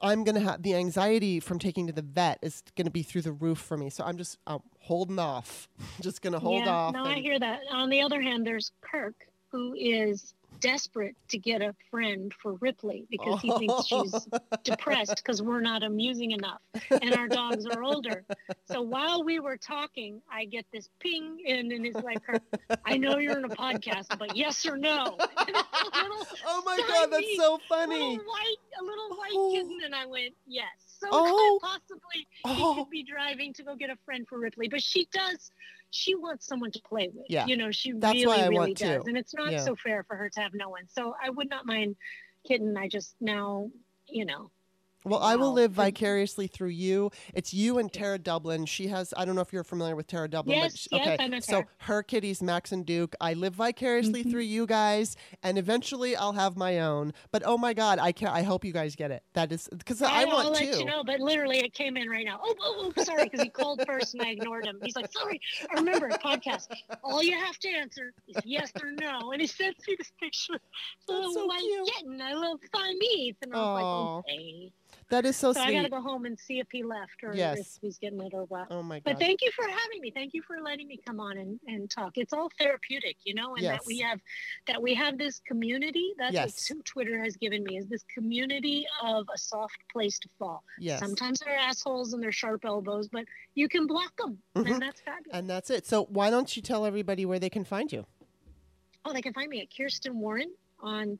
I'm gonna have the anxiety from taking to the vet is gonna be through the roof for me. So I'm just um, holding off. just gonna hold yeah, off. No, and- I hear that. On the other hand, there's Kirk, who is desperate to get a friend for Ripley because he thinks she's oh. depressed because we're not amusing enough and our dogs are older. So while we were talking, I get this ping in and it's like, Kirk, I know you're in a podcast, but yes or no? And it's a little oh my god, that's so funny. little white, a little white Oh. kitten, and I went, yes. So Oh. possibly he Oh, could be driving to go get a friend for Ripley, but she does. She wants someone to play with. Yeah. you know, she That's really, really does, to. and it's not Yeah. so fair for her to have no one. So I would not mind kitten. I just now, you know, well, I will live vicariously through you. It's you and Tara Dublin. She has. I don't know if you're familiar with Tara Dublin. but Yes, she- yes, okay. I know so her kitties, Max and Duke. I live vicariously Mhm. through you guys, and eventually I'll have my own. But oh my god, I can not I hope you guys get it. That is because I, will want let to. you know. But literally, it came in right now. Oh, oh, oh sorry, because he called first and I ignored him. He's like, sorry. I remember a podcast. All you have to answer is yes or no. And he sent me this picture. That's so little white cute. kitten. I love Siamese. And I was like, okay. That is so, So I sweet. gotta go home and see if he left or Yes. if he's getting it or what. Oh my god. But thank you for having me. Thank you for letting me come on and, and talk. It's all therapeutic, you know, and that we have that we have this community. That's Yes. what Twitter has given me is this community of a soft place to fall. yes. Sometimes they're assholes and they're sharp elbows, but you can block them, Mhm. and that's fabulous. And that's it. So why don't you tell everybody where they can find you? oh, they can find me at Kiersten Warren on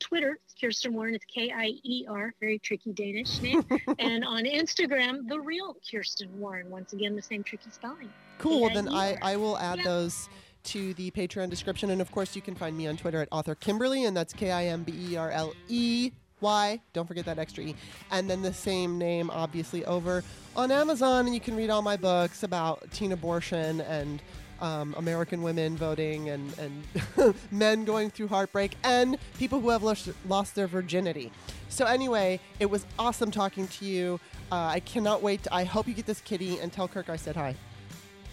Twitter. Kiersten Warren. It's K I E R. Very tricky Danish name. and on Instagram, the real Kiersten Warren. Once again, the same tricky spelling. Cool. Well, then I, I will add Yeah. those to the Patreon description. And of course, you can find me on Twitter at author Kimberly, and that's K I M B E R L E Y. Don't forget that extra E. And then the same name, obviously, over on Amazon. And you can read all my books about teen abortion and um, American women voting and, and men going through heartbreak and people who have lost, lost their virginity. So, anyway, it was awesome talking to you. Uh, I cannot wait. To, I hope you get this kitty and tell Kirk I said hi.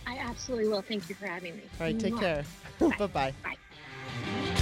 I absolutely will. Thank you for having me. All right, take Mwah. care. Bye. bye bye. Bye.